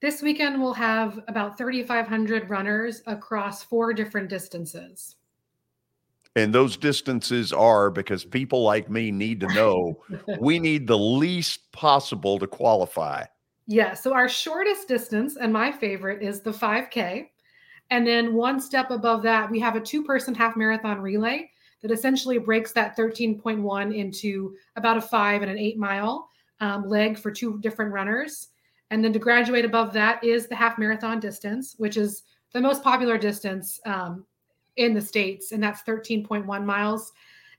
This weekend, we'll have about 3,500 runners across four different distances. And those distances are because people like me need to know we need the least possible to qualify. Yeah. So our shortest distance and my favorite is the 5K. And then one step above that, we have a two person half marathon relay that essentially breaks that 13.1 into about a five and an eight mile um, leg for two different runners. And then to graduate above that is the half marathon distance, which is the most popular distance um, in the States, and that's 13.1 miles.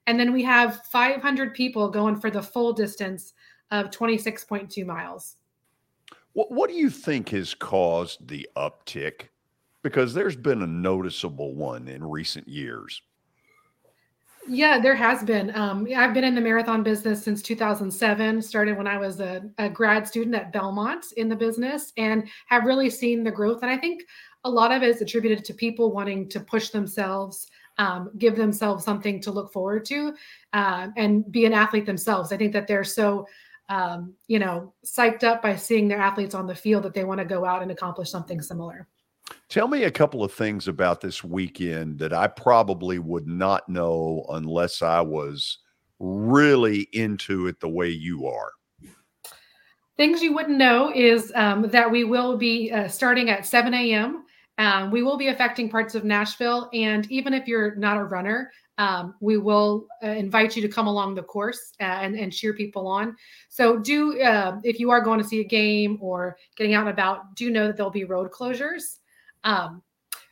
And then we have 500 people going for the full distance of 26.2 miles. What What do you think has caused the uptick? Because there's been a noticeable one in recent years. Yeah, there has been. Um, I've been in the marathon business since 2007. Started when I was a, a grad student at Belmont in the business, and have really seen the growth. And I think a lot of it is attributed to people wanting to push themselves, um, give themselves something to look forward to, uh, and be an athlete themselves. I think that they're so, um, you know, psyched up by seeing their athletes on the field that they want to go out and accomplish something similar. Tell me a couple of things about this weekend that I probably would not know unless I was really into it the way you are. Things you wouldn't know is um, that we will be uh, starting at 7 a.m. Um, we will be affecting parts of Nashville. And even if you're not a runner, um, we will uh, invite you to come along the course uh, and, and cheer people on. So, do uh, if you are going to see a game or getting out and about, do know that there'll be road closures. Um,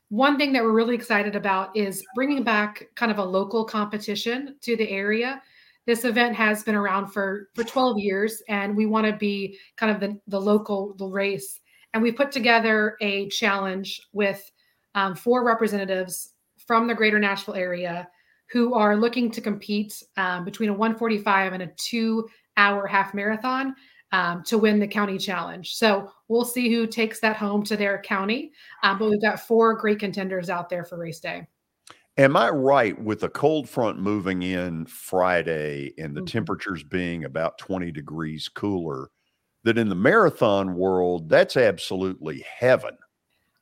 one thing that we're really excited about is bringing back kind of a local competition to the area. This event has been around for for 12 years, and we want to be kind of the, the local the race. And we put together a challenge with um, four representatives from the greater Nashville area who are looking to compete um, between a 145 and a two hour half marathon um, to win the county challenge. So we'll see who takes that home to their county. Um, but we've got four great contenders out there for race day. Am I right with the cold front moving in Friday and the Mhm. temperatures being about 20 degrees cooler? That in the marathon world, that's absolutely heaven.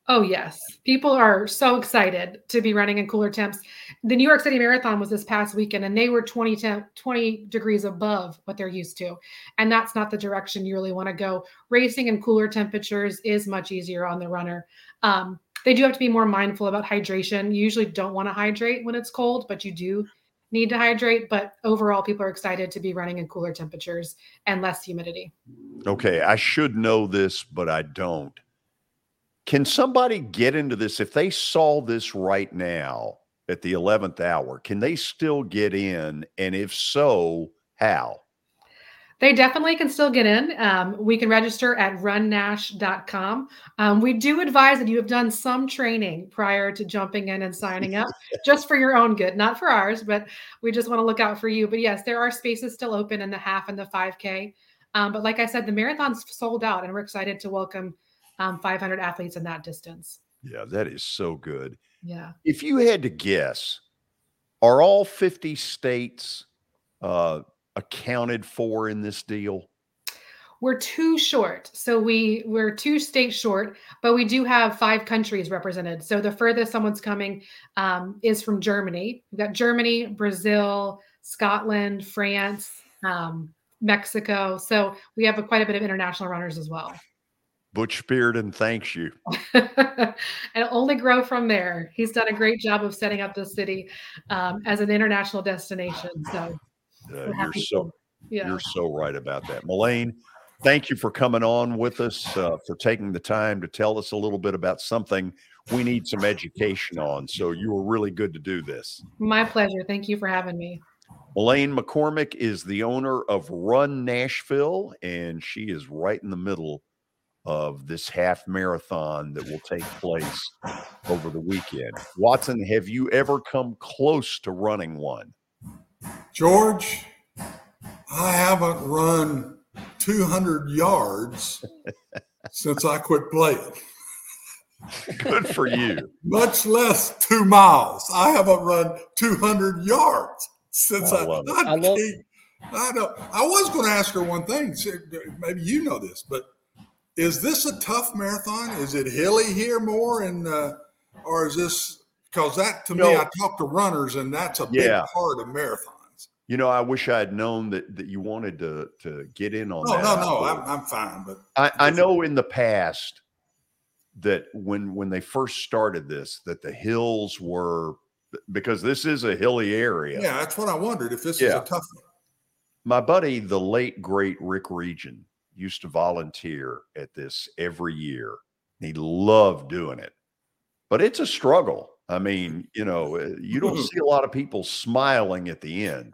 Oh, yes. People are so excited to be running in cooler temps. The New York City Marathon was this past weekend, and they were 20, temp, 20 degrees above what they're used to. And that's not the direction you really want to go. Racing in cooler temperatures is much easier on the runner. Um, they do have to be more mindful about hydration. You usually don't want to hydrate when it's cold, but you do need to hydrate. But overall, people are excited to be running in cooler temperatures and less humidity. Okay, I should know this, but I don't. Can somebody get into this if they saw this right now at the 11th hour? Can they still get in? And if so, how? They definitely can still get in. Um, we can register at runnash.com. Um, we do advise that you have done some training prior to jumping in and signing up, just for your own good, not for ours, but we just want to look out for you. But yes, there are spaces still open in the half and the 5K. Um, but like I said, the marathon's sold out, and we're excited to welcome um, 500 athletes in that distance. Yeah, that is so good. Yeah. If you had to guess, are all 50 states uh, accounted for in this deal? We're too short. So we we're two states short, but we do have five countries represented. So the furthest someone's coming um, is from Germany. We've got Germany, Brazil, Scotland, France, um, Mexico. So we have a, quite a bit of international runners as well. Butch Spyridon thanks you. and only grow from there. He's done a great job of setting up the city um, as an international destination. So Uh, you're so yeah. you're so right about that, Malain. Thank you for coming on with us, uh, for taking the time to tell us a little bit about something we need some education on. So you were really good to do this. My pleasure. Thank you for having me. Elaine McCormick is the owner of Run Nashville, and she is right in the middle of this half marathon that will take place over the weekend. Watson, have you ever come close to running one? George, I haven't run 200 yards since I quit playing. Good for you. Much less two miles. I haven't run 200 yards since I I. love it. I, I love- can't- I know. I was going to ask her one thing. Maybe you know this, but is this a tough marathon? Is it hilly here more, and uh, or is this because that to me? No. I talk to runners, and that's a big part of marathons. You know, I wish I had known that that you wanted to to get in on No, that. no, no. I'm, I'm fine, but I, I know in the past that when when they first started this, that the hills were because this is a hilly area. yeah, that's what I wondered if this is a tough one. My buddy, the late great Rick Region, used to volunteer at this every year. He loved doing it, but it's a struggle. I mean, you know, uh, you don't see a lot of people smiling at the end.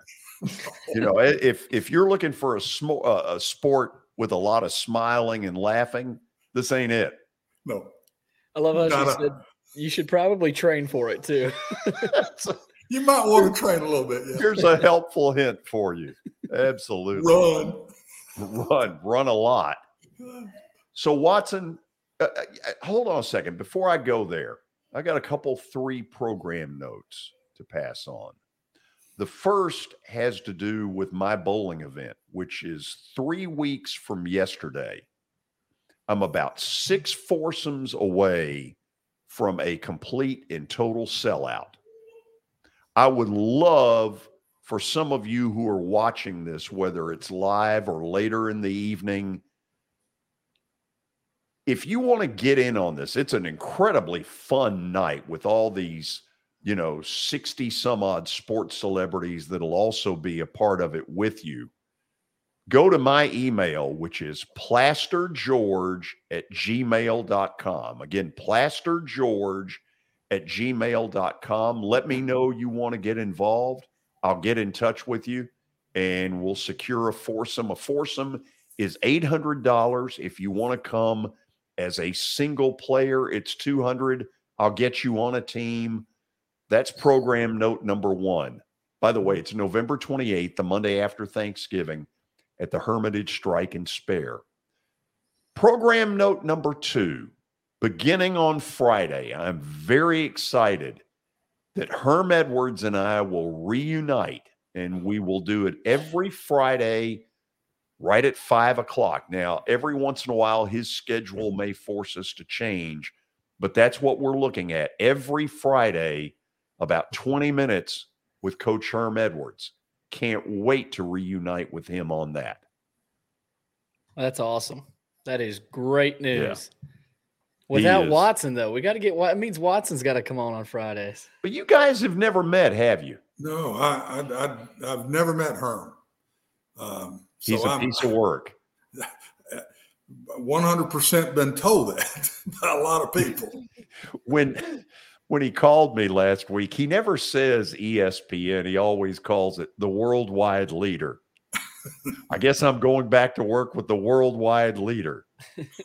You know, if if you're looking for a, smo- uh, a sport with a lot of smiling and laughing, this ain't it. No. I love how Gotta- she said you should probably train for it too. You might want to train a little bit. Yeah. Here's a helpful hint for you. Absolutely. Run. Run. Run a lot. So, Watson, uh, uh, hold on a second. Before I go there, I got a couple three program notes to pass on. The first has to do with my bowling event, which is three weeks from yesterday. I'm about six foursomes away from a complete and total sellout. I would love for some of you who are watching this, whether it's live or later in the evening, if you want to get in on this, it's an incredibly fun night with all these, you know, 60 some odd sports celebrities that'll also be a part of it with you. Go to my email, which is plastergeorge at gmail.com. Again, plastergeorge at gmail.com. Let me know you want to get involved. I'll get in touch with you and we'll secure a foursome. A foursome is $800. If you want to come as a single player, it's 200. I'll get you on a team. That's program note number one. By the way, mm-hmm. it's November 28th, the Monday after Thanksgiving at the Hermitage Strike and Spare. Program note number two beginning on Friday, I'm very excited that Herm Edwards and I will reunite and we will do it every Friday right at five o'clock. Now, every once in a while, his schedule may force us to change, but that's what we're looking at every Friday, about 20 minutes with Coach Herm Edwards. Can't wait to reunite with him on that. That's awesome. That is great Yeah. news. Without. Watson, though, we got to get. Wa- It means Watson's got to come on on Fridays. But you guys have never met, have you? No, I, I, I I've never met Herm. Um, so He's a I'm piece of work. 100% been told that by a lot of people. when when he called me last week, he never says ESPN. He always calls it the worldwide leader. I guess I'm going back to work with the worldwide leader.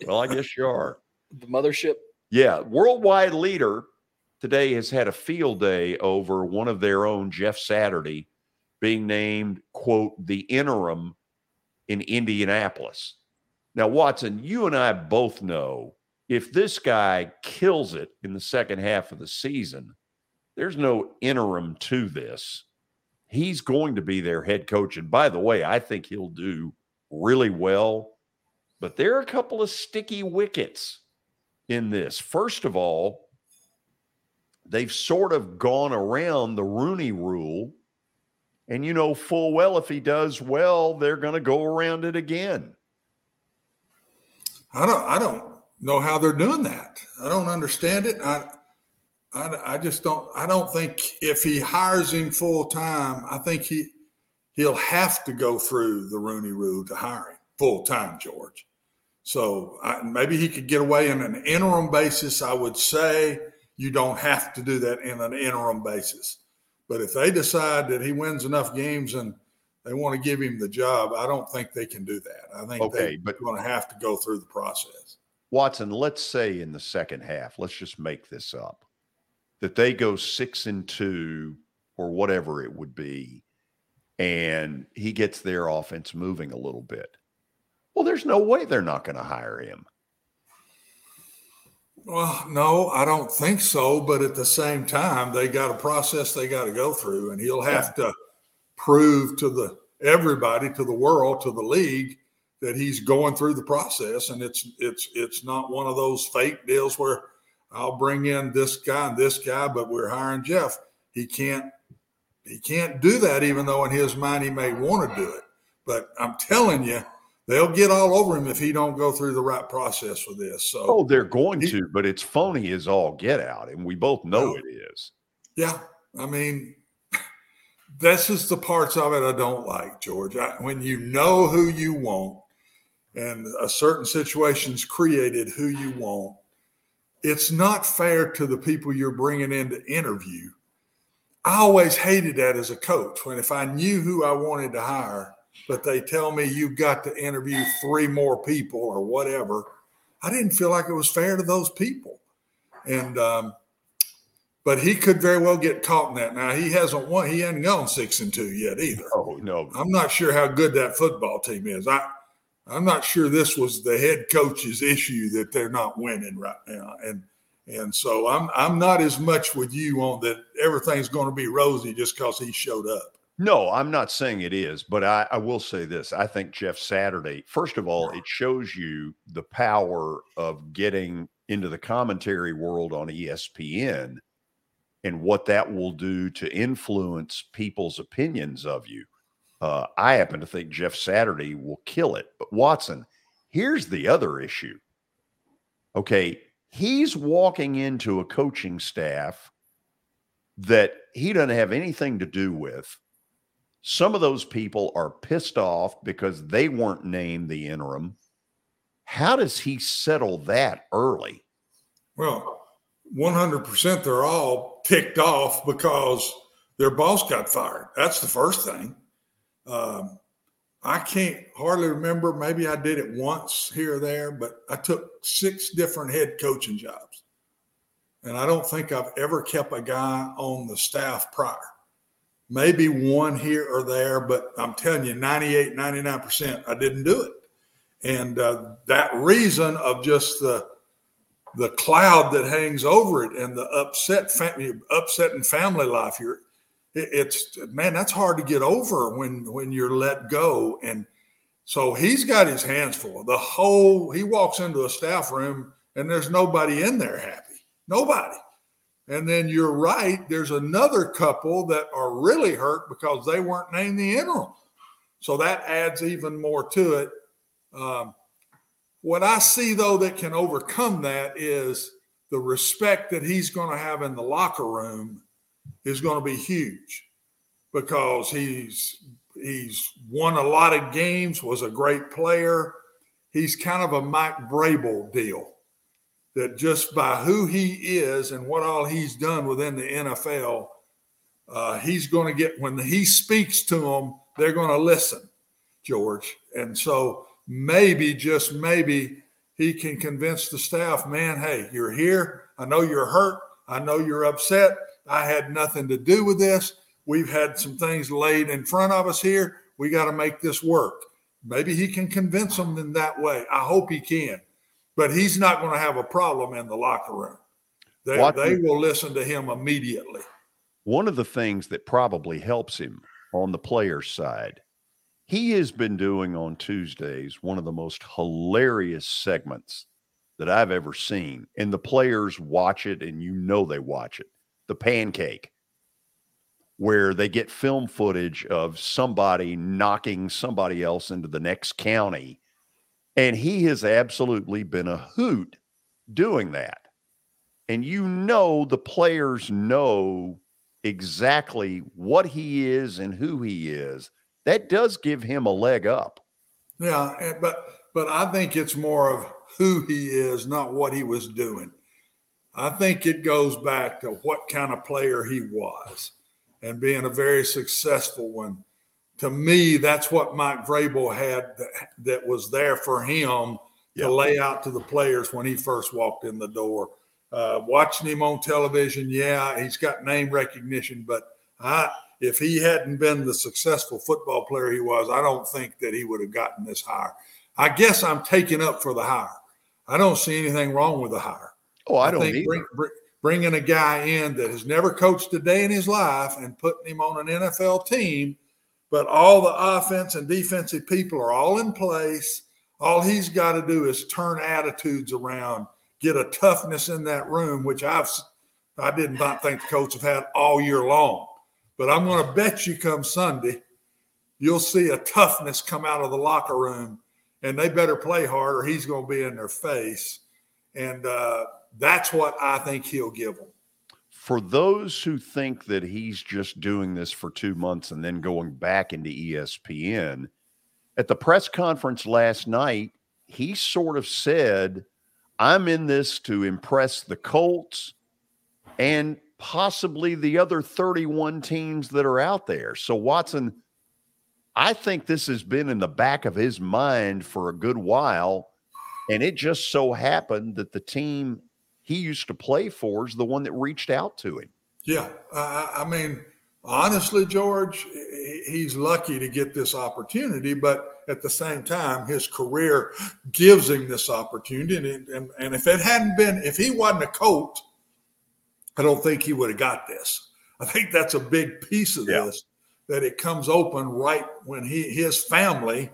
Well, I guess you are. The mothership. Yeah, worldwide leader today has had a field day over one of their own, Jeff Saturday, being named, quote, the interim in Indianapolis. Now, Watson, you and I both know if this guy kills it in the second half of the season, there's no interim to this. He's going to be their head coach. And by the way, I think he'll do really well. But there are a couple of sticky wickets in this. First of all, they've sort of gone around the Rooney rule. And you know full well if he does well, they're going to go around it again. I don't I don't know how they're doing that. I don't understand it. I I, I just don't I don't think if he hires him full time, I think he he'll have to go through the Rooney rule to hire him full time, George. So I, maybe he could get away on an interim basis. I would say you don't have to do that in an interim basis. But if they decide that he wins enough games and they want to give him the job, I don't think they can do that. I think Okay, they're going to have to go through the process. Watson, let's say in the second half, let's just make this up, that they go six and two or whatever it would be, and he gets their offense moving a little bit. Well, there's no way they're not going to hire him. Well, no, I don't think so. But at the same time, they got a process they got to go through, and he'll have to prove to the everybody, to the world, to the league that he's going through the process. And it's it's it's not one of those fake deals where I'll bring in this guy and this guy, but we're hiring Jeff. He can't he can't do that, even though in his mind he may want to do it. But I'm telling you, they'll get all over him if he don't go through the right process with this. So Oh, they're going to, but it's phony as all get out, and we both know it is. Yeah, I mean, this is the parts of it I don't like, George. I, when you know who you want, and a certain situation's created who you want, it's not fair to the people you're bringing in to interview. I always hated that as a coach. When if I knew who I wanted to hire, but they tell me you've got to interview three more people or whatever. I didn't feel like it was fair to those people. And, um, but he could very well get caught in that. Now he hasn't won. He hasn't gone six and two yet either. Oh no! I'm not sure how good that football team is. I I'm not sure this was the head coach's issue that they're not winning right now. And and so I'm I'm not as much with you on that everything's going to be rosy just because he showed up. No, I'm not saying it is, but I, I will say this. I think Jeff Saturday, first of all, it shows you the power of getting into the commentary world on ESPN and what that will do to influence people's opinions of you. Uh, I happen to think Jeff Saturday will kill it. But Watson, here's the other issue. Okay, he's walking into a coaching staff that he doesn't have anything to do with. Some of those people are pissed off because they weren't named the interim. How does he settle that early? Well, 100% they're all ticked off because their boss got fired. That's the first thing. Um, I can't hardly remember. Maybe I did it once here or there, but I took six different head coaching jobs. And I don't think I've ever kept a guy on the staff prior. Maybe one here or there, but I'm telling you, 98, 99%, I didn't do it. And uh, that reason of just the the cloud that hangs over it and the upset family, upsetting family life here it's man that's hard to get over when when you're let go. And so he's got his hands full. The whole he walks into a staff room and there's nobody in there happy. Nobody and then you're right there's another couple that are really hurt because they weren't named the interim. So that adds even more to it. Um, what i see though that can overcome that is the respect that he's going to have in the locker room is going to be huge because he's he's won a lot of games, was a great player. He's kind of a Mike Vrabel deal that just by who he is and what all he's done within the NFL, uh, he's going to get when he speaks to them, they're going to listen, George. And so maybe, just maybe, he can convince the staff, man, hey, you're here. I know you're hurt. I know you're upset. I had nothing to do with this. We've had some things laid in front of us here. We got to make this work. Maybe he can convince them in that way. I hope he can. But he's not going to have a problem in the locker room. They, they will listen to him immediately. One of the things that probably helps him on the player's side, he has been doing on Tuesdays one of the most hilarious segments that I've ever seen. And the players watch it, and you know they watch it the pancake, where they get film footage of somebody knocking somebody else into the next county. And he has absolutely been a hoot doing that. And you know, the players know exactly what he is and who he is. That does give him a leg up. Yeah, but but I think it's more of who he is, not what he was doing. I think it goes back to what kind of player he was and being a very successful one. To me, that's what Mike Vrabel had that, that was there for him to lay out to the players when he first walked in the door. Uh, watching him on television, yeah, he's got name recognition, but I, if he hadn't been the successful football player he was, I don't think that he would have gotten this hire. I guess I'm taking up for the hire. I don't see anything wrong with the hire. Oh, I, I don't think bring, bring, bringing a guy in that has never coached a day in his life and putting him on an NFL team, but all the offense and defensive people are all in place. All he's got to do is turn attitudes around, get a toughness in that room, which I've I did not think the coach have had all year long. But I'm going to bet you come Sunday, you'll see a toughness come out of the locker room, and they better play hard or he's going to be in their face. And uh, that's what I think he'll give them. For those who think that he's just doing this for two months and then going back into ESPN, at the press conference last night, he sort of said, I'm in this to impress the Colts and possibly the other 31 teams that are out there. So, Watson, I think this has been in the back of his mind for a good while. And it just so happened that the team he used to play for is the one that reached out to him. Yeah. I, I mean, honestly, George, he's lucky to get this opportunity, but at the same time, his career gives him this opportunity. And, and, and if it hadn't been, if he wasn't a coach, I don't think he would have got this. I think that's a big piece of yeah. this that it comes open right when he his family,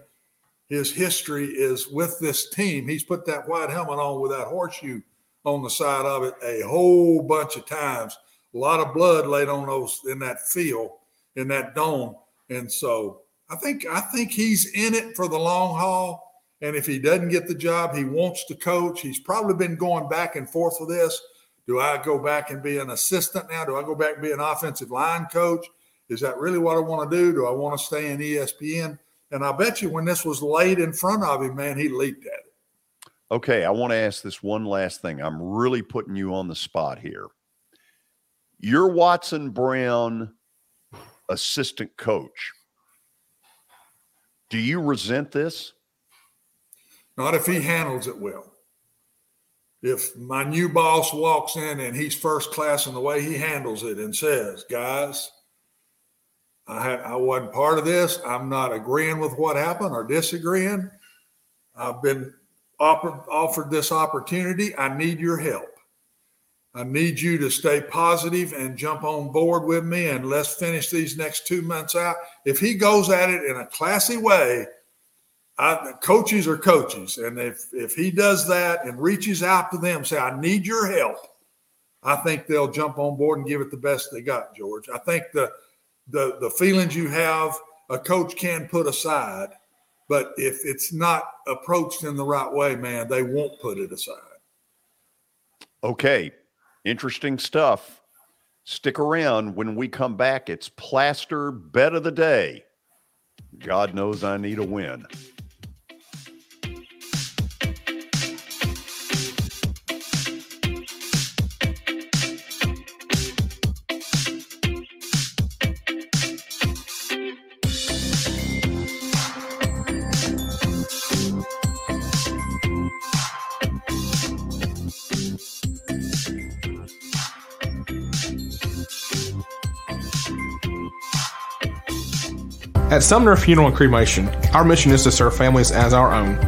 his history is with this team. He's put that white helmet on with that horseshoe on the side of it a whole bunch of times. A lot of blood laid on those in that field, in that dome. And so I think I think he's in it for the long haul. And if he doesn't get the job, he wants to coach. He's probably been going back and forth with this. Do I go back and be an assistant now? Do I go back and be an offensive line coach? Is that really what I want to do? Do I want to stay in ESPN? And I bet you when this was laid in front of him, man, he leaped at it. Okay, I want to ask this one last thing. I'm really putting you on the spot here. You're Watson Brown assistant coach. Do you resent this? Not if he handles it well. If my new boss walks in and he's first class in the way he handles it and says, guys, I had I wasn't part of this. I'm not agreeing with what happened or disagreeing. I've been offered, offered this opportunity. I need your help. I need you to stay positive and jump on board with me and let's finish these next two months out. If he goes at it in a classy way, I, coaches are coaches. And if, if he does that and reaches out to them, say, I need your help, I think they'll jump on board and give it the best they got, George. I think the, the, the feelings you have, a coach can put aside, but if it's not approached in the right way, man, they won't put it aside. Okay. Interesting stuff. Stick around when we come back. It's Plaster Bet of the Day. God knows I need a win. At Sumner Funeral and Cremation, our mission is to serve families as our own,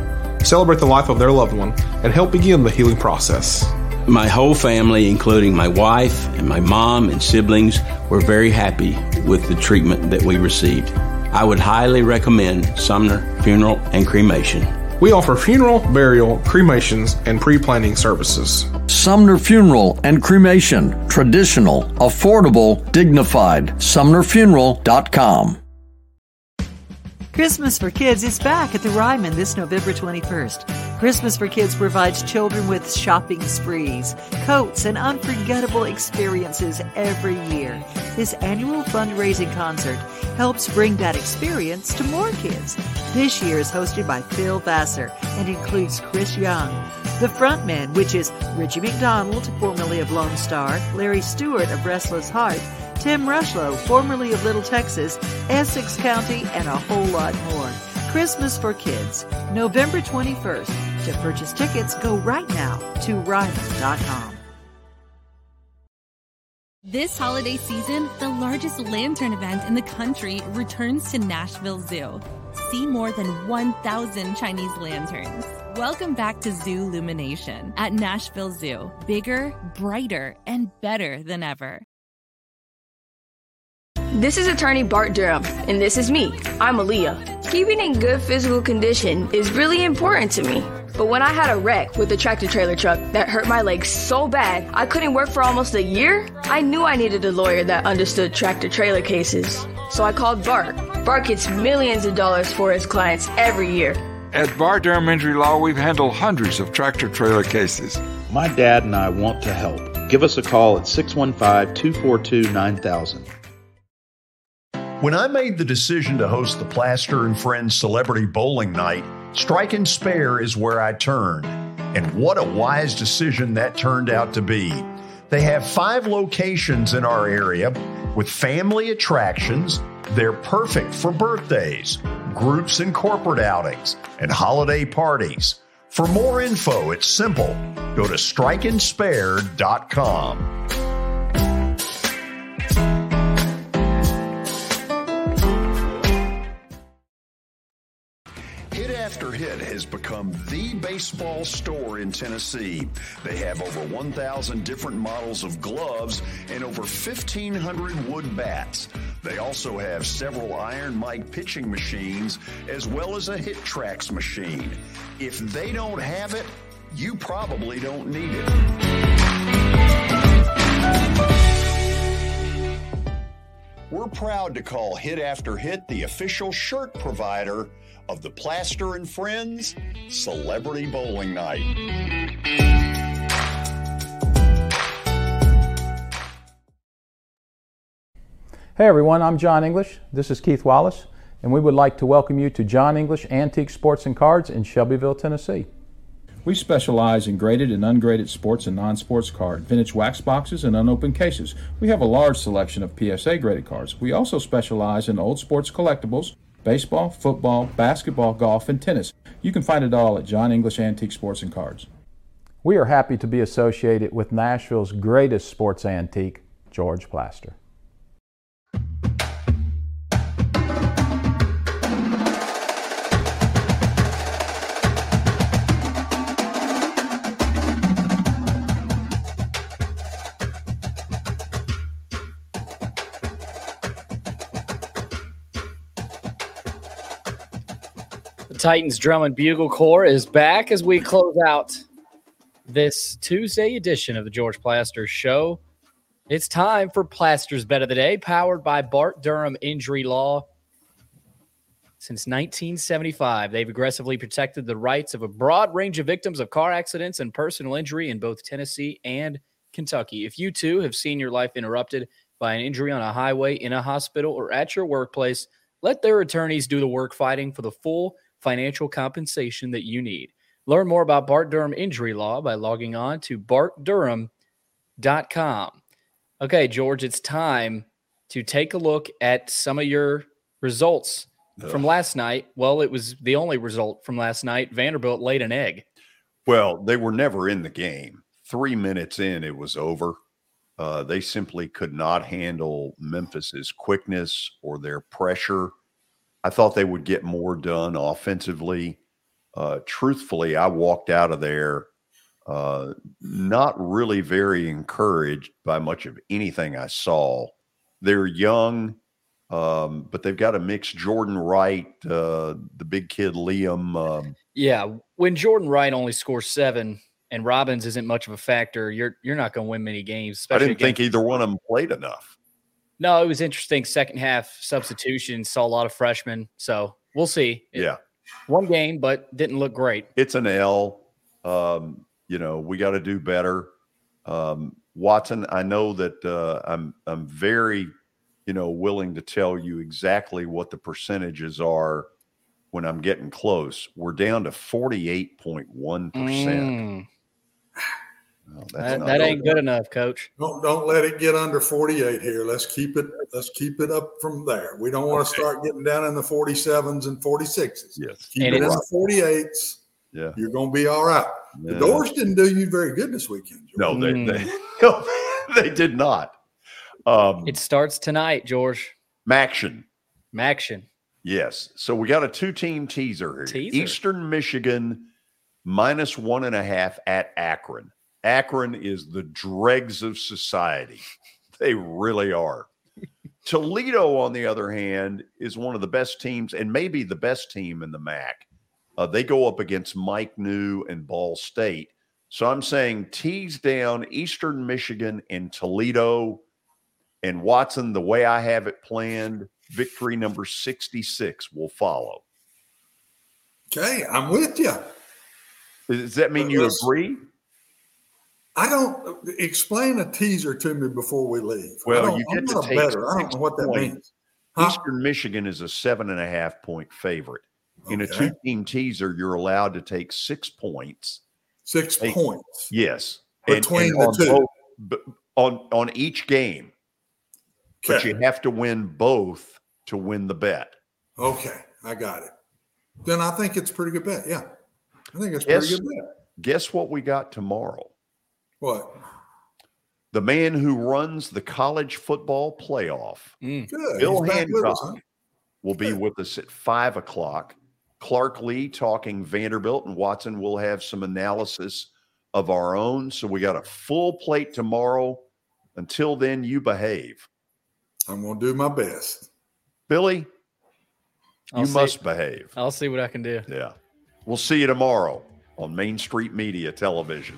celebrate the life of their loved one, and help begin the healing process. My whole family, including my wife and my mom and siblings, were very happy with the treatment that we received. I would highly recommend Sumner Funeral and Cremation. We offer funeral, burial, cremations, and pre planning services. Sumner Funeral and Cremation. Traditional, affordable, dignified. SumnerFuneral.com. Christmas for Kids is back at the Ryman this November 21st. Christmas for Kids provides children with shopping sprees, coats, and unforgettable experiences every year. This annual fundraising concert helps bring that experience to more kids. This year is hosted by Phil Vassar and includes Chris Young. The Frontmen, which is Richie McDonald, formerly of Lonestar, Larry Stewart of Restless Heart, Tim Rushlow, formerly of Little Texas, Essex County, and a whole lot more. Christmas for Kids, November 21st. To purchase tickets, go right now to Ryman.com. This holiday season, the largest lantern event in the country returns to Nashville Zoo. See more than 1,000 Chinese lanterns. Welcome back to Zoo Illumination at Nashville Zoo. Bigger, brighter, and better than ever. This is attorney Bart Durham, and this is me. I'm Aaliyah. Keeping in good physical condition is really important to me. But when I had a wreck with a tractor trailer truck that hurt my legs so bad I couldn't work for almost a year, I knew I needed a lawyer that understood tractor trailer cases. So I called Bart. Bart gets millions of dollars for his clients every year. At Bart Durham Injury Law, we've handled hundreds of tractor trailer cases. My dad and I want to help. Give us a call at 615 242 9000. When I made the decision to host the Plaster and Friends Celebrity Bowling Night, Strike and Spare is where I turned. And what a wise decision that turned out to be. They have five locations in our area with family attractions, They're perfect for birthdays, groups and corporate outings, and holiday parties. For more info, it's simple. Go to strikeandspare.com. has become the baseball store in Tennessee. They have over 1,000 different models of gloves and over 1,500 wood bats. They also have several Iron Mike pitching machines as well as a HitTrax machine. If they don't have it, you probably don't need it. We're proud to call Hit After Hit the official shirt provider of the Plaster and Friends Celebrity Bowling Night. Hey everyone, I'm John English. This is Keith Wallace, and we would like to welcome you to John English Antique Sports and Cards in Shelbyville, Tennessee. We specialize in graded and ungraded sports and non-sports cards, vintage wax boxes, and unopened cases. We have a large selection of PSA graded cards. We also specialize in old sports collectibles, baseball, football, basketball, golf, and tennis. You can find it all at John English Antique Sports and Cards. We are happy to be associated with Nashville's greatest sports antique, George Plaster. The Titans Drum and Bugle Corps is back as we close out this Tuesday edition of the George Plaster Show. It's time for Plaster's Bet of the Day, powered by Bart Durham Injury Law. Since 1975, they've aggressively protected the rights of a broad range of victims of car accidents and personal injury in both Tennessee and Kentucky. If you too have seen your life interrupted by an injury on a highway, in a hospital, or at your workplace, let their attorneys do the work fighting for the full financial compensation that you need. Learn more about Bart Durham injury law by logging on to bartdurham.com. Okay, George, it's time to take a look at some of your results from last night. Well, it was the only result from last night. Vanderbilt laid an egg. Well, they were never in the game. Three minutes in, it was over. Uh, they simply could not handle Memphis's quickness or their pressure. I thought they would get more done offensively. Uh, truthfully, I walked out of there uh, not really very encouraged by much of anything I saw. They're young, um, but they've got a mix. Jordan Wright, uh, the big kid Liam. Um, Yeah, when Jordan Wright only scores seven and Robbins isn't much of a factor, you're you're not going to win many games. I didn't think either one of them played enough. No, it was interesting. Second half substitution saw a lot of freshmen, so we'll see. It- Yeah. one game, but didn't look great. it's an L. Um, you know, we got to do better. Um, Watson, I know that uh, I'm I'm very, you know, willing to tell you exactly what the percentages are when I'm getting close. We're down to 48.1 percent. Mm, That's that that ain't good. good enough, Coach. Don't don't let it get under 48 here. Let's keep it let's keep it up from there. We don't want to start getting down in the 47s and 46s. Yes. Keep And it in the 48s. Yeah. You're going to be all right. The Dores didn't do you very good this weekend. No, they, Mm. they, no, they did not. Um, It starts tonight, George. MACtion. MACtion. Yes. So we got a two team teaser here. Teaser. Eastern Michigan minus one and a half at Akron. Akron is the dregs of society. They really are. Toledo, on the other hand, is one of the best teams and maybe the best team in the MAC. Uh, they go up against Mike Neu and Ball State. So I'm saying tease down Eastern Michigan and Toledo and Watson, the way I have it planned, victory number 66 will follow. Okay, I'm with you. Does that mean you agree? I don't explain a teaser to me before we leave. Well, you I'm get to a take better. I don't know what that points. means. Huh? Eastern Michigan is a seven and a half point favorite. In a two team teaser, you're allowed to take six points. Six points. Yes. Between the on two. both- on, on each game. Okay. But you have to win both to win the bet. Okay, I got it. Then I think it's a pretty good bet. Yeah. I think it's a pretty Guess, good bet. guess what we got tomorrow? What? The man who runs the college football playoff, mm. Good. Bill He's back with us, huh? will be with us at five o'clock. Clark Lea talking Vanderbilt, and Watson will have some analysis of our own. So we got a full plate tomorrow. Until then, you behave. I'm going to do my best. Billy, I'll you see- must behave. I'll see what I can do. Yeah. We'll see you tomorrow on Main Street Media Television.